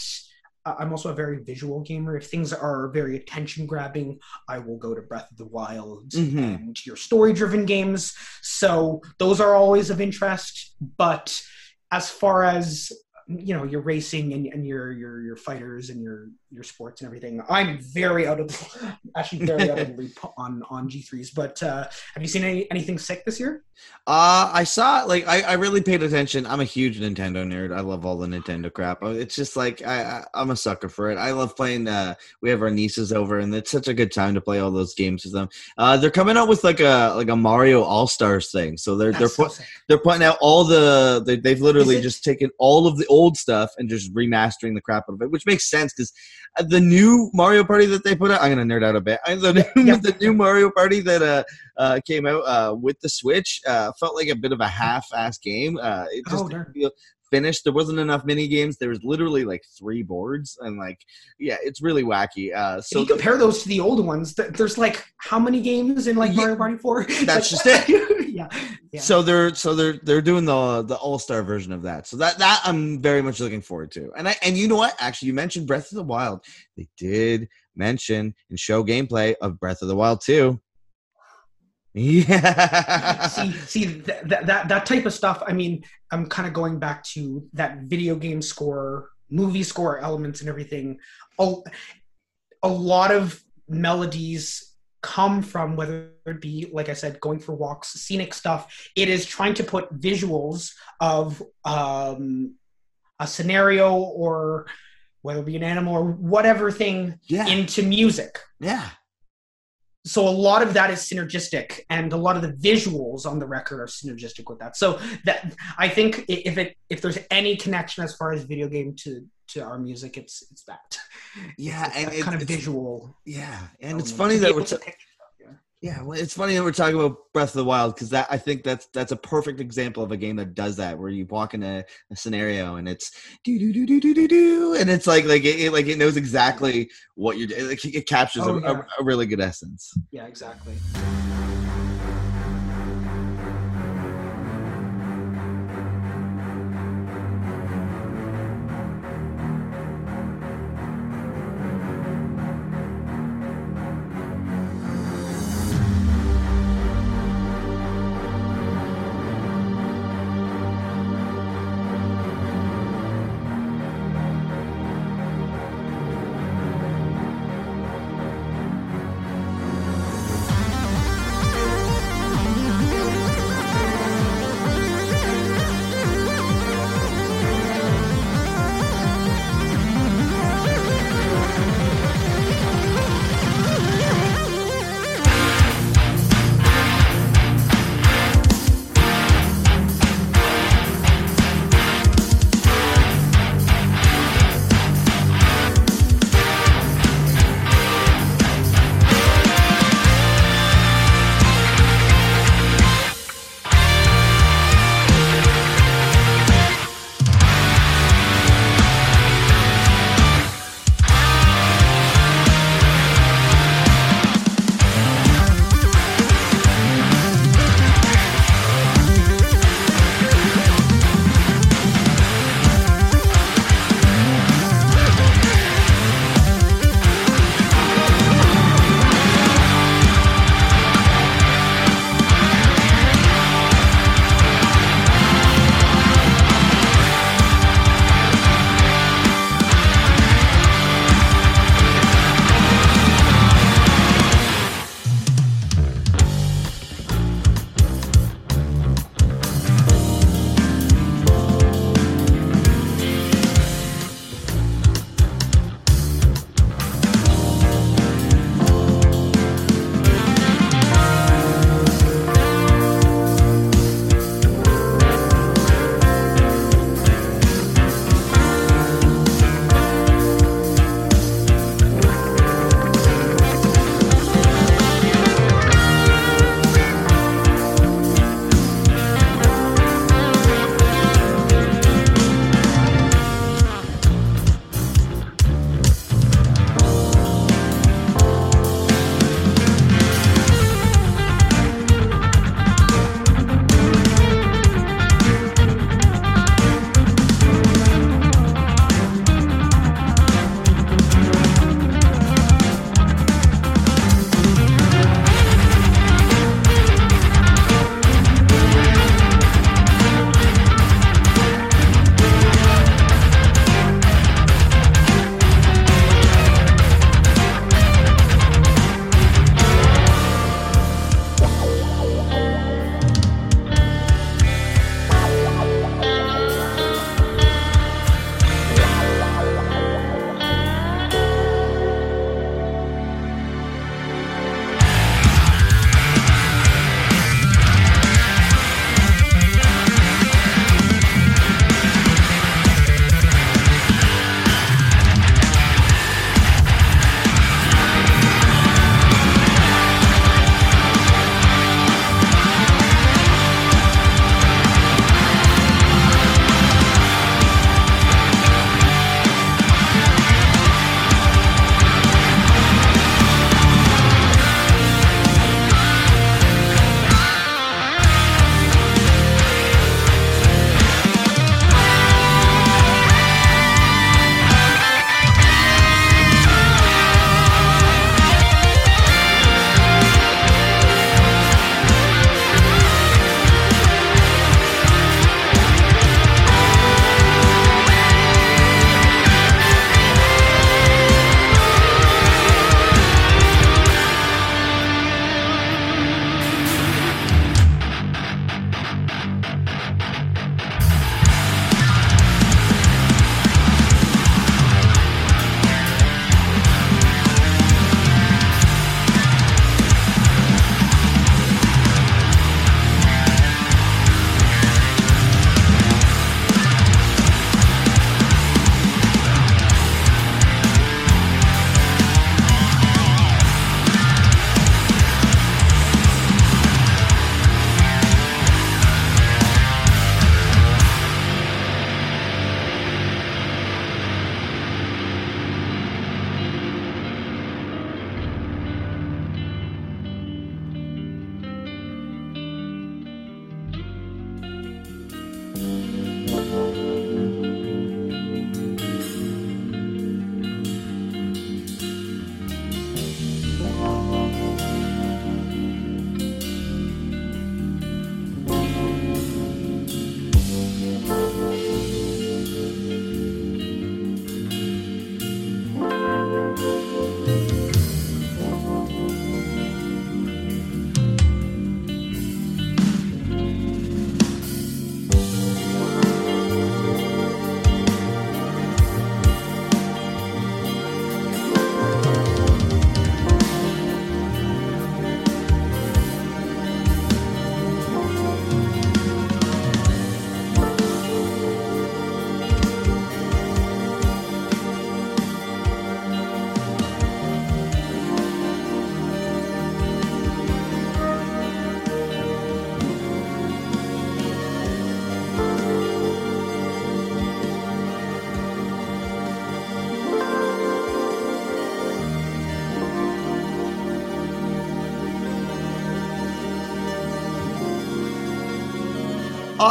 uh, i'm also a very visual gamer if things are very attention grabbing i will go to breath of the wild Mhm. and your story driven games so those are always of interest but as far as you know your racing and, and your your your fighters and your your sports and everything i'm very out of actually very out of the loop on on E3s but uh have you seen any, anything sick this year Uh, I saw like I, I really paid attention. I'm a huge Nintendo nerd. I love all the Nintendo crap. Uh, It's just like I, I I'm a sucker for it. I love playing. Uh, we have our nieces over, and it's such a good time to play all those games with them. Uh, they're coming out with like a like a Mario All Stars thing. So they're they're so put, they're putting out all the they, they've literally it- just taken all of the old stuff and just remastering the crap out of it, which makes sense because the new Mario Party that they put out. I'm gonna nerd out a bit. The new, Yeah. the new Mario Party that uh, uh came out uh with the Switch uh felt like a bit of a half-ass game. Uh, it just Oh, didn't feel finished. There wasn't enough mini games. There was literally like three boards and like yeah, it's really wacky. Uh, if so you compare those to the old ones, th- there's like how many games in like Yeah, Mario Party 4? that's Like, just yeah. yeah. So they're so they're they're doing the the all star version of that. So that that I'm very much looking forward to. And I and you know what? Actually, you mentioned Breath of the Wild. They did mention and show gameplay of Breath of the Wild too. Yeah. see, see that, that that that type of stuff. I mean, I'm kind of going back to that video game score, movie score elements, and everything. A, a lot of melodies come from whether it be, like I said, going for walks, scenic stuff. It is trying to put visuals of um, a scenario or whether it be an animal or whatever thing yeah. into music yeah. So a lot of that is synergistic and a lot of the visuals on the record are synergistic with that so that i think if it if there's any connection as far as video game to to our music it's it's that Yeah, it's and that it- kind of visual Yeah. And it's funny that we're to ta- picture stuff, yeah. Well, it's funny that we're talking about Breath of the Wild because that I think that's that's a perfect example of a game that does that, where you walk in a, a scenario and it's do do do do do do do, and it's like like it, it- like it knows exactly what you're doing. Like, it captures Oh, a, yeah. a, a really good essence. yeah exactly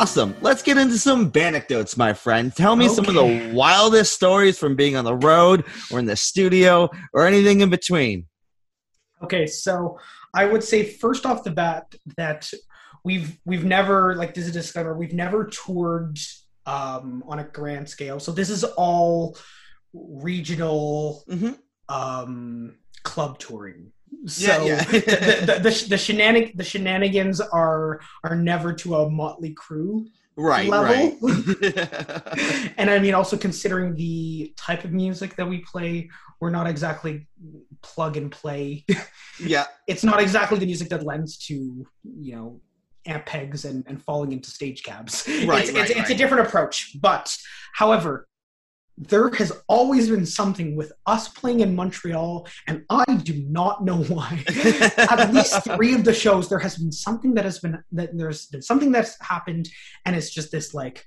Awesome. Let's get into some anecdotes, my friend. Tell me some of the wildest stories from being on the road or in the studio or anything in between. Okay, so I would say first off the bat that we've we've never like this is a disclaimer we've never toured um, on a grand scale. So this is all regional Mhm. um, club touring. So Yeah, yeah. the, the, the, the, shenanig- the shenanigans are are never to a Mötley Crüe Right, level. right. and I mean, also considering the type of music that we play, we're not exactly plug and play. yeah, it's not exactly the music that lends to, you know, Ampegs and, and falling into stage cabs. Right, it's, right, it's, it's a different approach. But, however, there has always been something with us playing in Montreal, and I do not know why. At least three of the shows, there has been something that has been that there's been something that's happened, and it's just this like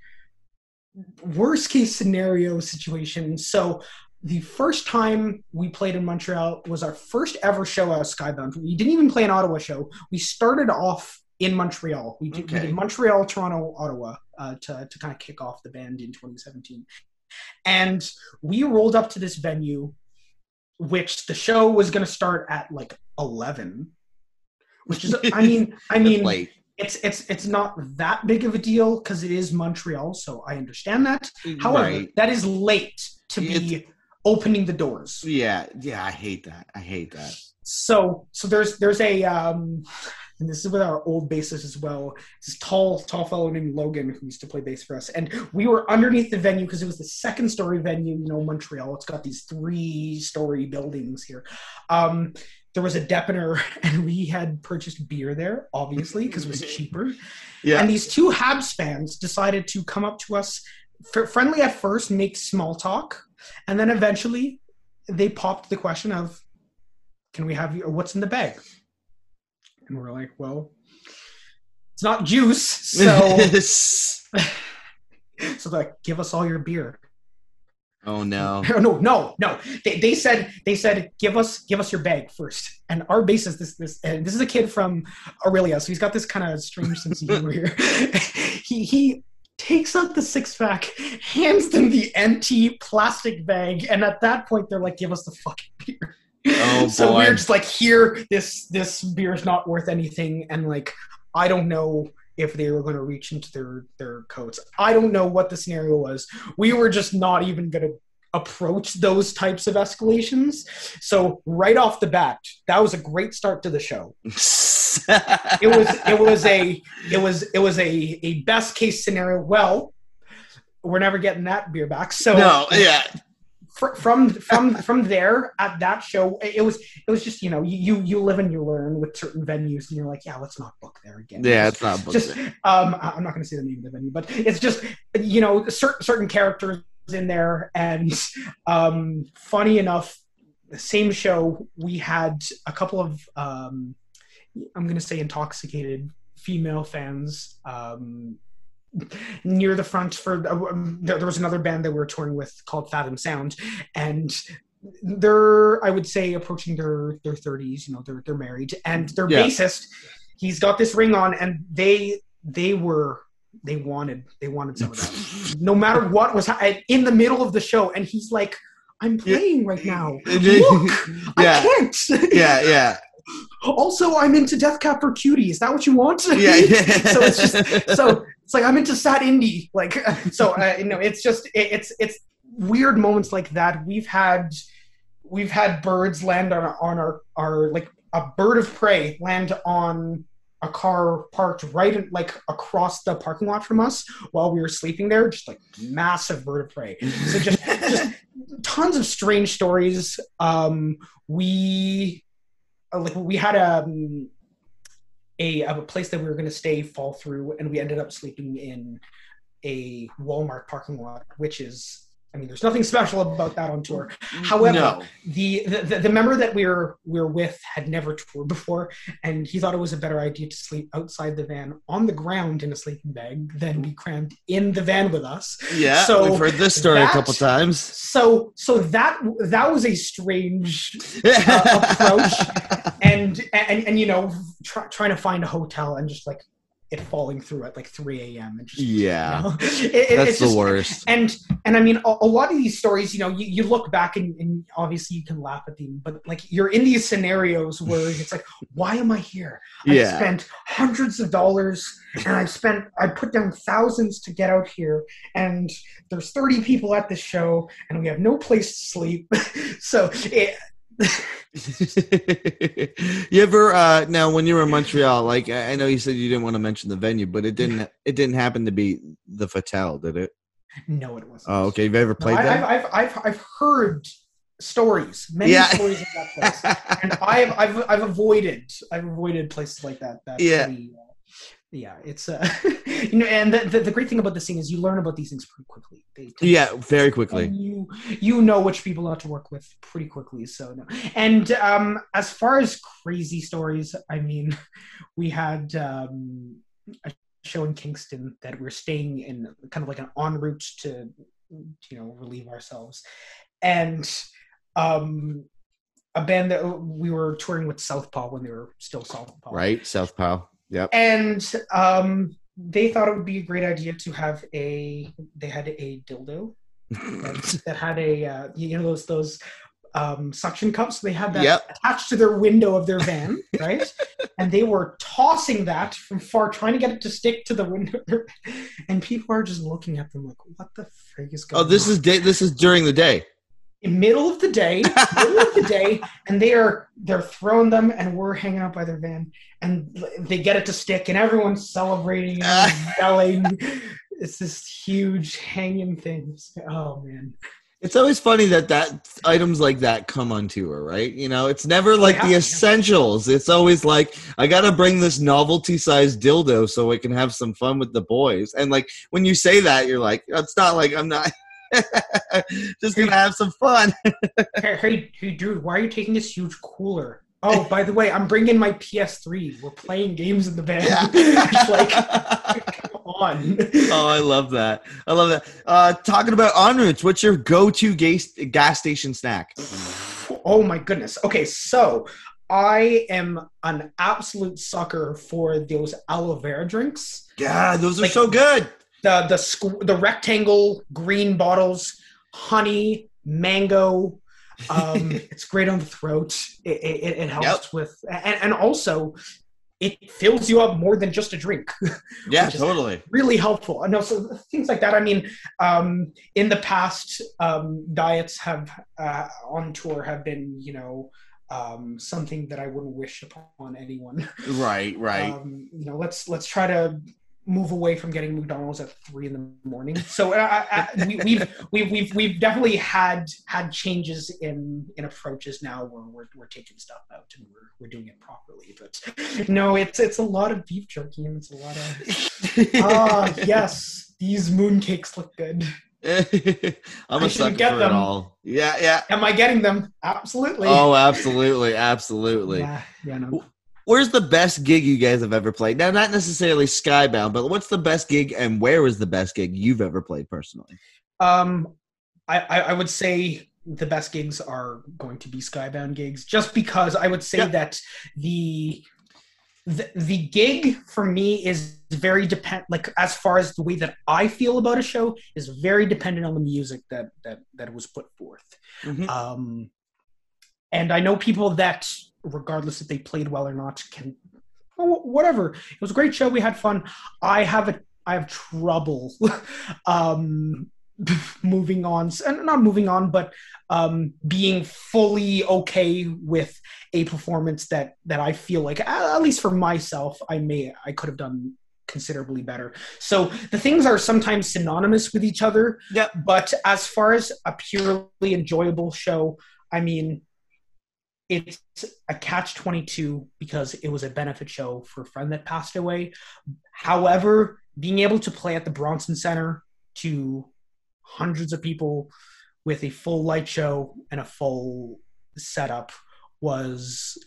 worst case scenario situation. So the first time we played in Montreal was our first ever show at Skybound. We didn't even play an Ottawa show. We started off in Montreal. We did, we did Montreal, Toronto, Ottawa uh, to to kind of kick off the band in 2017, and we rolled up to this venue, which the show was going to start at like 11. Which is, I mean, I mean, late. it's it's it's not that big of a deal because it is Montreal, so I understand that. However, right. that is late to be opening the doors. Yeah, yeah, I hate that. I hate that. So so there's there's a um and this is with our old bassist as well. This tall tall fellow named Logan who used to play bass for us, and we were underneath the venue because it was the second story venue. You know, Montreal. It's got these three story buildings here. Um, there was a dépanneur, and we had purchased beer there, obviously, because it was cheaper. Yeah. And these two Habs fans decided to come up to us, friendly at first, make small talk, and then eventually they popped the question of, "Can we have you? Or what's in the bag?" And we're like, "Well, it's not juice, so so they're like, give us all your beer." oh no. Oh, no, no, no. They, they said they said give us give us your bag first. And our bassist this this and this is a kid from Orillia, so he's got this kind of strange sense of humor here. he he takes out the six pack, hands them the empty plastic bag, and at that point they're like, give us the fucking beer. Oh, so boy. we're just like, here, this this beer is not worth anything, and like I don't know if they were going to reach into their their coats. I don't know what the scenario was. We were just not even going to approach those types of escalations. So right off the bat, that was a great start to the show. It was it was a it was it was a a best case scenario. Well, we're never getting that beer back. So no, yeah. Fr- from from from there at that show it was it was just you know you you live and you learn with certain venues and you're like yeah let's not book there again Yeah, it's not booked. just um I- i'm not going to say the name of the venue but it's just you know certain certain characters in there and um funny enough the same show we had a couple of um i'm going to say intoxicated female fans um near the front for um, there, there was another band that we were touring with called fathom sound and they're i would say approaching their their 30s you know they're they're married and their Yeah. bassist he's got this ring on and they they were they wanted they wanted some of that. No matter what was ha- in the middle of the show and he's like i'm playing right now. Look i can't. Yeah, yeah. also i'm into death cab for cutie is that what you want? Yeah, yeah. so it's just so it's like i'm into sad indie. Like so uh, you know it's just it, it's it's weird moments like that. We've had we've had birds land on our, on our our like a bird of prey land on a car parked right in, like across the parking lot from us while we were sleeping there. Just like massive bird of prey. So just just tons of strange stories. Um we uh, like we had um a, a place that we were going to stay fall through and we ended up sleeping in a walmart parking lot which is i mean there's nothing special about that on tour however no. the, the the member that we're we were with had never toured before and he thought it was a better idea to sleep outside the van on the ground in a sleeping bag than be crammed in the van with us Yeah, So we've heard this story a couple times. so so that that was a strange Uh, approach. And and and you know try, trying to find a hotel and just like it falling through at like 3 a.m. and just Yeah. you know, it- That's it's the just- worst. and and I mean, a, a lot of these stories, you know, you, you look back and, and obviously you can laugh at them, but like you're in these scenarios where it's like, why am I here? I Yeah. spent hundreds of dollars and I spent I put down thousands to get out here, and there's 30 people at this show, and we have no place to sleep. so it, you ever uh now when you were in Montreal, like I know you said you didn't want to mention the venue, but it didn't it didn't happen to be the Fatale, did it? no, it wasn't. Oh, okay. You've ever No, played I, that? I've, I've I've I've heard stories, many Yeah. stories of that place. and I've, I've I've avoided I've avoided places like that. that Yeah. pretty, uh, yeah. It's uh, you know, and the, the the great thing about this thing is you learn about these things pretty quickly. Yeah, very quickly. you you know which people not to work with pretty quickly. So no. And um, as far as crazy stories, I mean, we had um, a show in Kingston that we're staying in, kind of like an en route to you know relieve ourselves, and um, a band that we were touring with Southpaw when they were still Southpaw, Right? Southpaw. Yep. and um, they thought it would be a great idea to have a they had a dildo that, that had a uh, you know those those um, suction cups they had that Yep. attached to their window of their van right and they were tossing that from far trying to get it to stick to the window and people are just looking at them like what the frig is going on? oh, this on? is day this is during the day. in middle of the day, middle of the day, and they are they're throwing them, and we're hanging out by their van, and they get it to stick, and everyone's celebrating and yelling. It's this huge hanging thing. Oh man, It's always funny that that items like that come on tour, right? You know, it's never oh, like have the to, yeah. essentials. It's always like I got to bring this novelty-sized dildo so I can have some fun with the boys. And like when you say that, you're like, it's not like I'm not just gonna have some fun. hey, hey, hey, dude, why are you taking this huge cooler? Oh, by the way, I'm bringing my PS3. We're playing games in the van. it's like, come on. oh, I love that. I love that. Uh, talking about en routes, what's your go-to gas gas station snack? Oh my goodness. Okay, so I am an absolute sucker for those aloe vera drinks. Yeah, those are Like- so good. The the squ- the rectangle green bottles, honey, mango. Um, it's great on the throat. It, it, it helps Yep. with, and, and also it fills you up more than just a drink. Yeah, totally. really helpful. No, so things like that. I mean, um, in the past, um, diets have uh, on tour have been, you know, um, something that I wouldn't wish upon anyone. Right, right. Um, you know, let's let's try to move away from getting McDonald's at three in the morning. So uh, uh, we, we've we've we've we've definitely had had changes in in approaches now where we're we're taking stuff out and we're we're doing it properly. But no, it's it's a lot of beef jerky and it's a lot of ah yes, these mooncakes look good. I'm I a sucker get for them. it all. Yeah, yeah. Am I getting them? Absolutely. Oh, absolutely, absolutely. yeah, yeah, no. Where's the best gig you guys have ever played? Now, not necessarily Skybound, but what's the best gig and where was the best gig you've ever played personally? Um, I, I, would say the best gigs are going to be Skybound gigs, just because I would say that the, the the gig for me is very depend like as far as the way that I feel about a show is very dependent on the music that that that was put forth. Mhm. Um, and I know people that, regardless if they played well or not, can oh, whatever. It was a great show. We had fun. I have a I have trouble um, moving on, and not moving on, but um, being fully okay with a performance that that I feel like, at least for myself, I may I could have done considerably better. So the things are sometimes synonymous with each other. Yep. But as far as a purely enjoyable show, I mean, it's a catch 22 because it was a benefit show for a friend that passed away. However, being able to play at the Bronson Center to hundreds of people with a full light show and a full setup was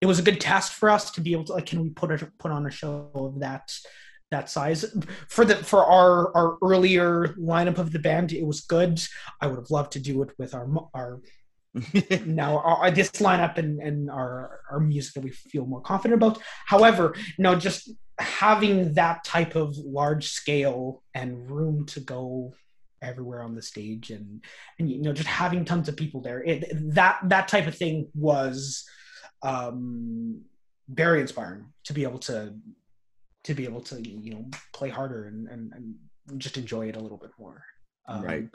it was a good test for us to be able to like can we put a put on a show of that that size for the for our our earlier lineup of the band it was good i would have loved to do it with our our now our, this lineup and and our our music that we feel more confident about however no just having that type of large scale and room to go everywhere on the stage and and you know just having tons of people there it that that type of thing was um very inspiring to be able to to be able to you know play harder and and, and just enjoy it a little bit more um, Right.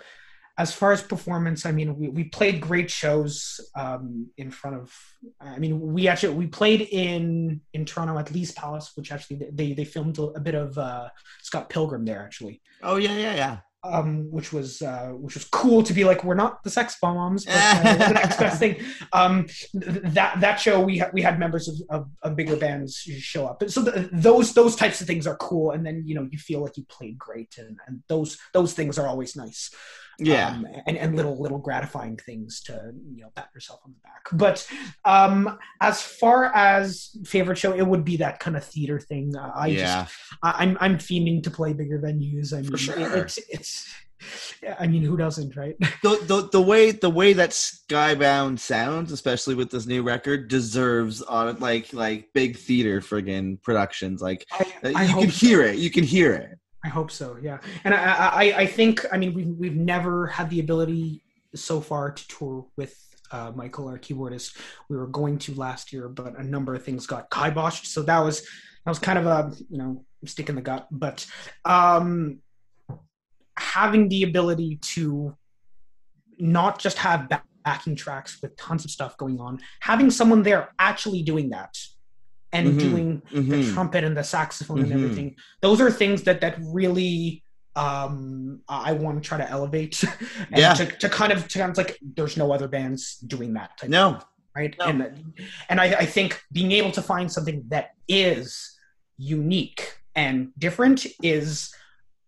As far as performance i mean we, we played great shows um in front of i mean we actually we played in in toronto at Lee's Palace which actually they they filmed a, a bit of uh scott pilgrim there actually Oh yeah, yeah, yeah. um, which was uh, which was cool to be like we're not the Sex Bob-Ombs, but uh, the next best thing. Um, th- that that show we ha- we had members of, of, of bigger bands show up, so th- those those types of things are cool, and then you know you feel like you played great, and, and those those things are always nice. Yeah. um, and and little little gratifying things to you know pat yourself on the back. But um, as far as favorite show, it would be that kind of theater thing. Uh, I just yeah. I, I'm I'm fiending to play bigger venues. I mean, For sure. it's it's. I mean, who doesn't, right? the, the the way the way that Skybound sounds, especially with this new record, deserves on like like big theater friggin' productions. Like I, uh, I you can so. hear it. You can hear it. I hope so. Yeah, and I, I I think I mean we've we've never had the ability so far to tour with uh, Michael, our keyboardist. We were going to last year, but a number of things got kiboshed. So that was that was kind of a you know stick in the gut. But um, having the ability to not just have ba- backing tracks with tons of stuff going on, having someone there actually doing that and Mhm. doing the Mhm. trumpet and the saxophone and everything. Those are things that that really um I want to try to elevate and Yeah. to, to kind of to kind of like there's no other bands doing that type No, right No. and and I, I think being able to find something that is unique and different is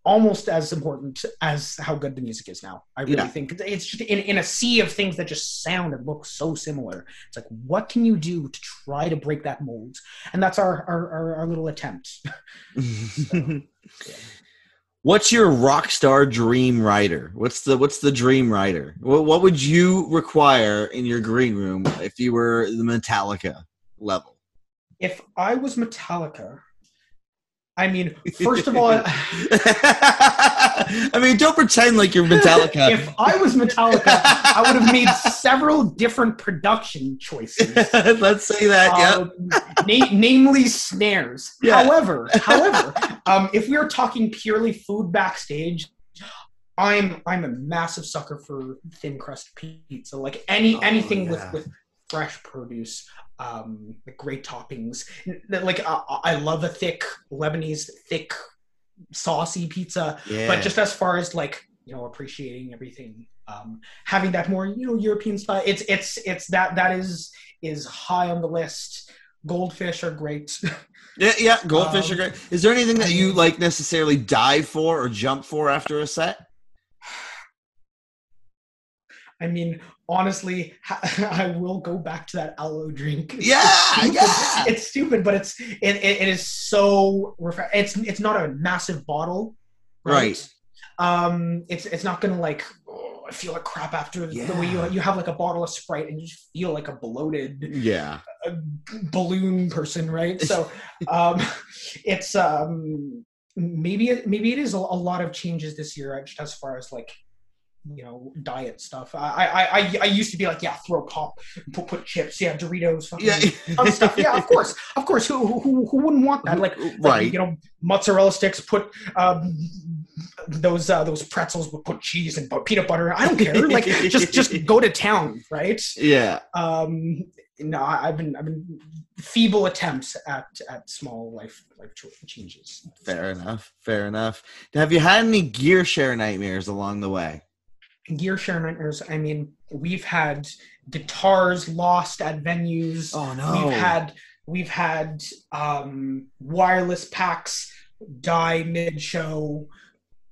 almost as important as how good the music is now i really Yeah. think it's just in, in a sea of things that just sound and look so similar it's like what can you do to try to break that mold and that's our our, our, our little attempt What's your rock star dream writer? What's the what's the dream writer? What, what would you require in your green room if you were the Metallica level? if i was metallica i mean first of all I mean, don't pretend like you're Metallica. if i was metallica i would have made several different production choices Let's say that. yeah. um, na- namely snares. Yeah. However, however, um, if we are talking purely food backstage, I'm I'm a massive sucker for thin crust pizza. Like any Oh, anything yeah. with with fresh produce, um, like great toppings. Like I, I love a thick Lebanese, thick, saucy pizza. Yeah. But just as far as like you know appreciating everything, um, having that more you know European style, it's it's it's that that is is high on the list. Goldfish are great. yeah, yeah, goldfish um, are great. Is there anything that you like necessarily dive for or jump for after a set? I mean, honestly, I will go back to that aloe drink. It's Yeah, stupid. yeah. It's stupid, but it's it, it, it is so refresh. It's it's not a massive bottle, Right. Um, it's it's not gonna like. Oh, I feel like crap after the way you you have like a bottle of Sprite and you just feel like a bloated Yeah. a balloon person, right? So um, it's um, maybe it, maybe it is a, a lot of changes this year, uh, just as far as like you know diet stuff. I I I, I used to be like, yeah, throw pop, put put chips, yeah, Doritos, Yeah. stuff. Yeah, of course, of course. Who who who wouldn't want that? Like like, right. you know, mozzarella sticks. Put um, those uh, those pretzels. Would put cheese and peanut butter. I don't care. Like just just go to town, right? Yeah. um no i've been i've been feeble attempts at at small life life changes Fair enough. Fair enough. Have you had any gear share nightmares along the way? Gear share nightmares i mean we've had guitars lost at venues Oh no. we've had we've had um wireless packs die mid show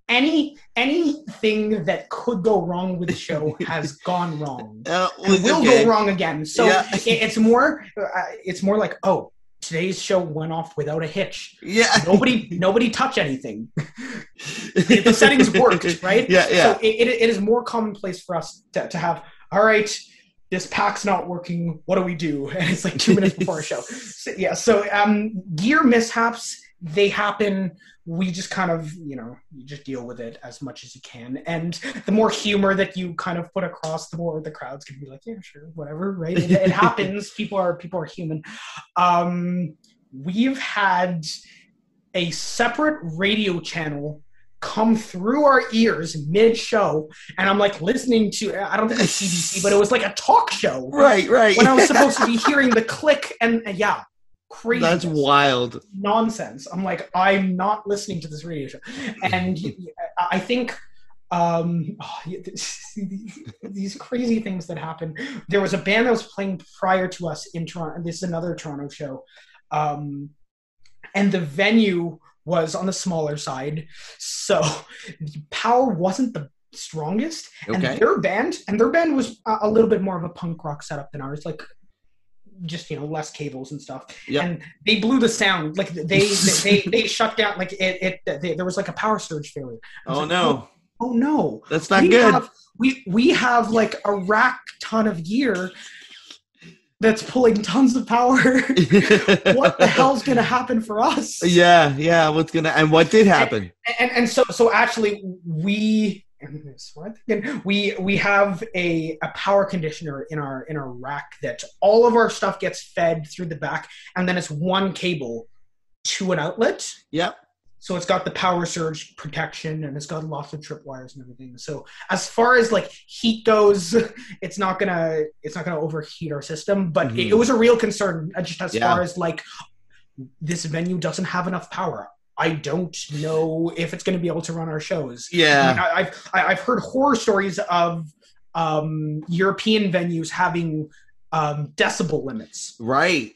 any anything that could go wrong with the show has gone wrong Uh, will okay. go wrong again. So Yeah. it, it's more uh, it's more like oh today's show went off without a hitch. Yeah. Nobody nobody touch anything. the settings worked, right? Yeah, yeah. So it, it, it is more commonplace for us to, to have all right. This pack's not working. What do we do? And it's like two minutes before our show. So, yeah. So um, gear mishaps they happen we just kind of you know you just deal with it as much as you can. And the more humor that you kind of put across the more the crowds can be like yeah sure whatever right? It, it happens. People are people are human. Um we've had a separate radio channel come through our ears mid show and i'm like listening to i don't think it's cbc but it was like a talk show Right, right. when i was supposed to be hearing the click and and yeah crazy That's wild. nonsense. I'm like, I'm not listening to this radio show. And I think um, oh, these crazy things that happen. There was a band that was playing prior to us in Toronto, this is another Toronto show. Um, and the venue was on the smaller side. So the power wasn't the strongest. Okay. And their band, and their band was a little bit more of a punk rock setup than ours, like just you know less cables and stuff. Yep. And they blew the sound like they they they, they shut down like it. it they, there was like a power surge failure. Oh like, no, oh, oh no! that's not we good. Have, we we have like a rack ton of gear that's pulling tons of power. what the hell's gonna happen for us? Yeah, yeah. What's gonna and what did happen? and and so so actually we we we have a, a power conditioner in our in our rack that all of our stuff gets fed through the back and then it's one cable to an outlet Yep. so it's got the power surge protection and it's got lots of trip wires and everything so as far as like heat goes it's not gonna it's not gonna overheat our system but it, Mhm. it was a real concern uh, just as Yeah. far as like this venue doesn't have enough power i don't know if it's going to be able to run our shows Yeah. I, I've I- I've heard horror stories of um, European venues having um, decibel limits, Right.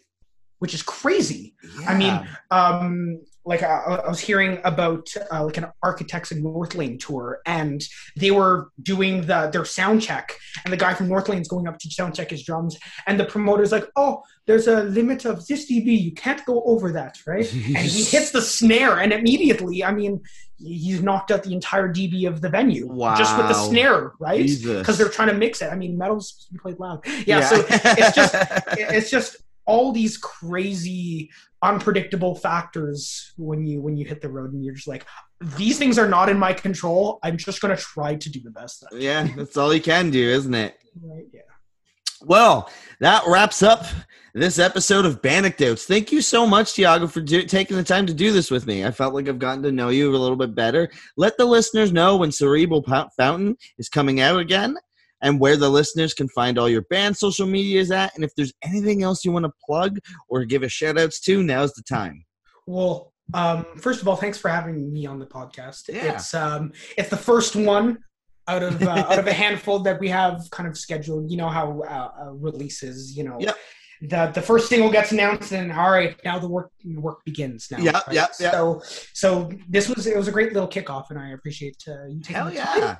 which is crazy. I mean, um, like I, I was hearing about uh, like an Architects in Northlane tour, and they were doing the their sound check, and the guy from Northlane's going up to sound check his drums, and the promoter's like, "Oh, there's a limit of this dB, you can't go over that, right?" and he hits the snare, and immediately, I mean, he's knocked out the entire dB of the venue just with the snare, right? Because they're trying to mix it. I mean, metal's supposed to be played loud. Yeah, so it's just it's just all these crazy unpredictable factors when you when you hit the road and you're just like these things are not in my control i'm just going to try to do the best that yeah, that's all you can do, isn't it? right yeah Well, that wraps up this episode of Bandecdotes. Thank you so much, Tiago, for do- taking the time to do this with me. I felt like I've gotten to know you a little bit better. Let the listeners know when Cerebral Pou- Fountain is coming out again and where the listeners can find all your band social medias at. And if there's anything else you want to plug or give a shout outs to, now's the time. well um first of all thanks for having me on the podcast Yeah. it's um it's the first one out of uh, out of a handful that we have kind of scheduled you know how uh, uh, releases you know Yep. the the first single gets announced and all right now the work work begins now Yep, right? yep. so so this was it was a great little kickoff and i appreciate uh, you taking Hell the time. yeah.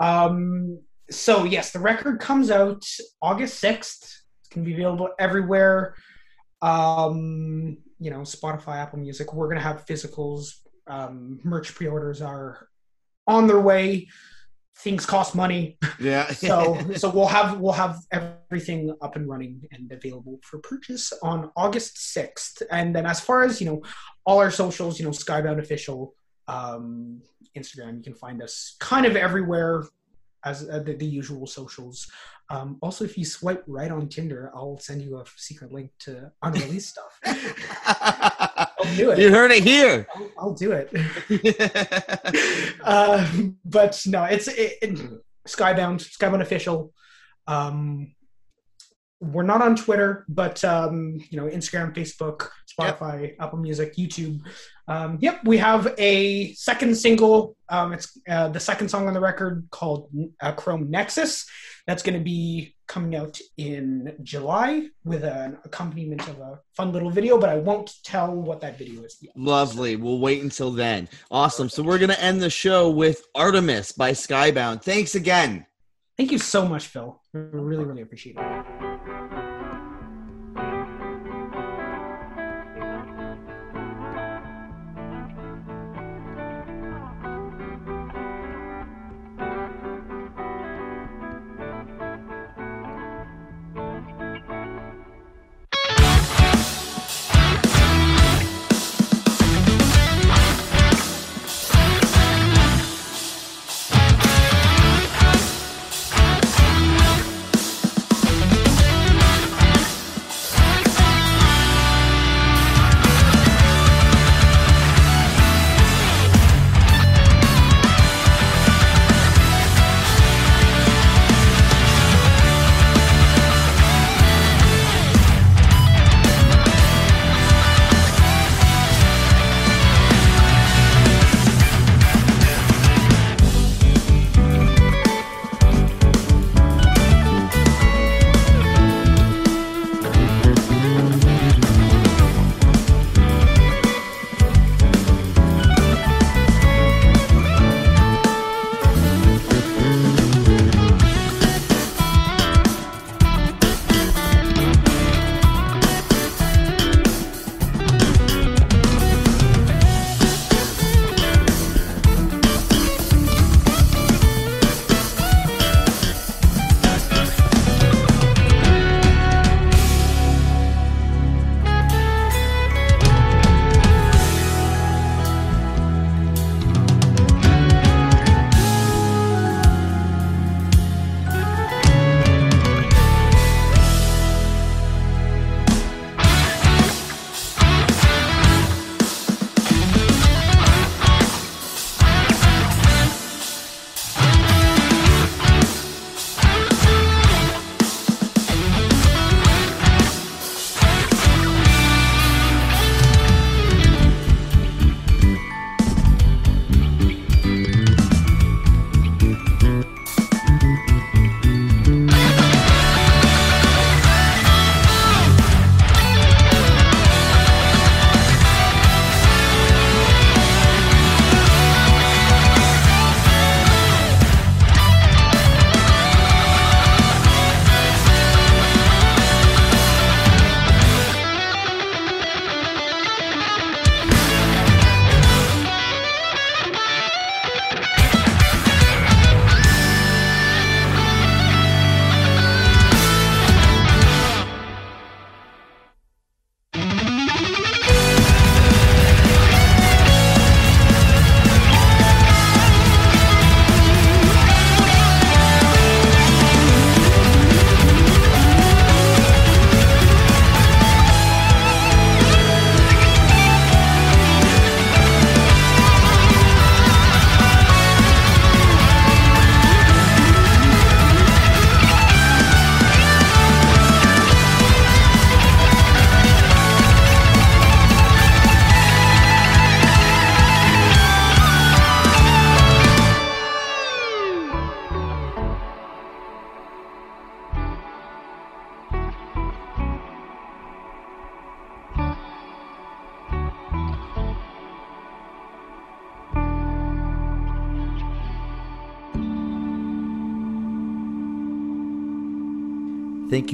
Um, so yes, the record comes out August sixth. It's gonna be available everywhere. Um, you know, Spotify, Apple Music. We're gonna have physicals. Um, merch pre-orders are on their way. Things cost money, Yeah. so so we'll have we'll have everything up and running and available for purchase on August sixth. And then as far as you know, all our socials, you know, Skybound official, um, Instagram, you can find us kind of everywhere as uh, the, the usual socials. Um, also, if you swipe right on Tinder, I'll send you a secret link to unreleased stuff. I'll do it. you heard it here. I'll, I'll do it. uh, but no, it's it, it, Skybound, Skybound official. Um, we're not on Twitter, but um, you know, Instagram, Facebook, Spotify, Apple Music, YouTube. Um, yep, we have a second single. Um, it's uh, the second song on the record called uh, Chrome Nexus. That's going to be coming out in July with an accompaniment of a fun little video, but I won't tell what that video is yet. Lovely. We'll wait until then. Awesome. So we're gonna end the show with Artemis by Skybound. Thanks again. Thank you so much, Phil. I really, really appreciate it.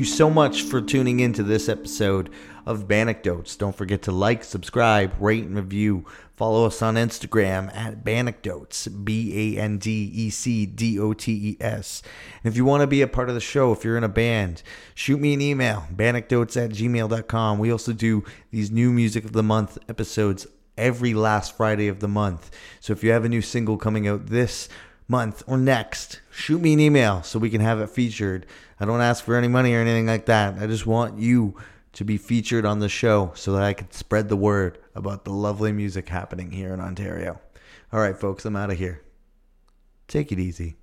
You so much for tuning in to this episode of Bandecdotes. Don't forget to like, subscribe, rate, and review. Follow us on Instagram at Bandecdotes, B A N D E C D O T E S. And if you want to be a part of the show, if you're in a band, shoot me an email, bandecdotes at gmail.com. We also do these new Music of the Month episodes every last Friday of the month. So if you have a new single coming out this month or next, shoot me an email so we can have it featured. I don't ask for any money or anything like that. I just want you to be featured on the show so that I can spread the word about the lovely music happening here in Ontario. All right, folks, I'm out of here. Take it easy.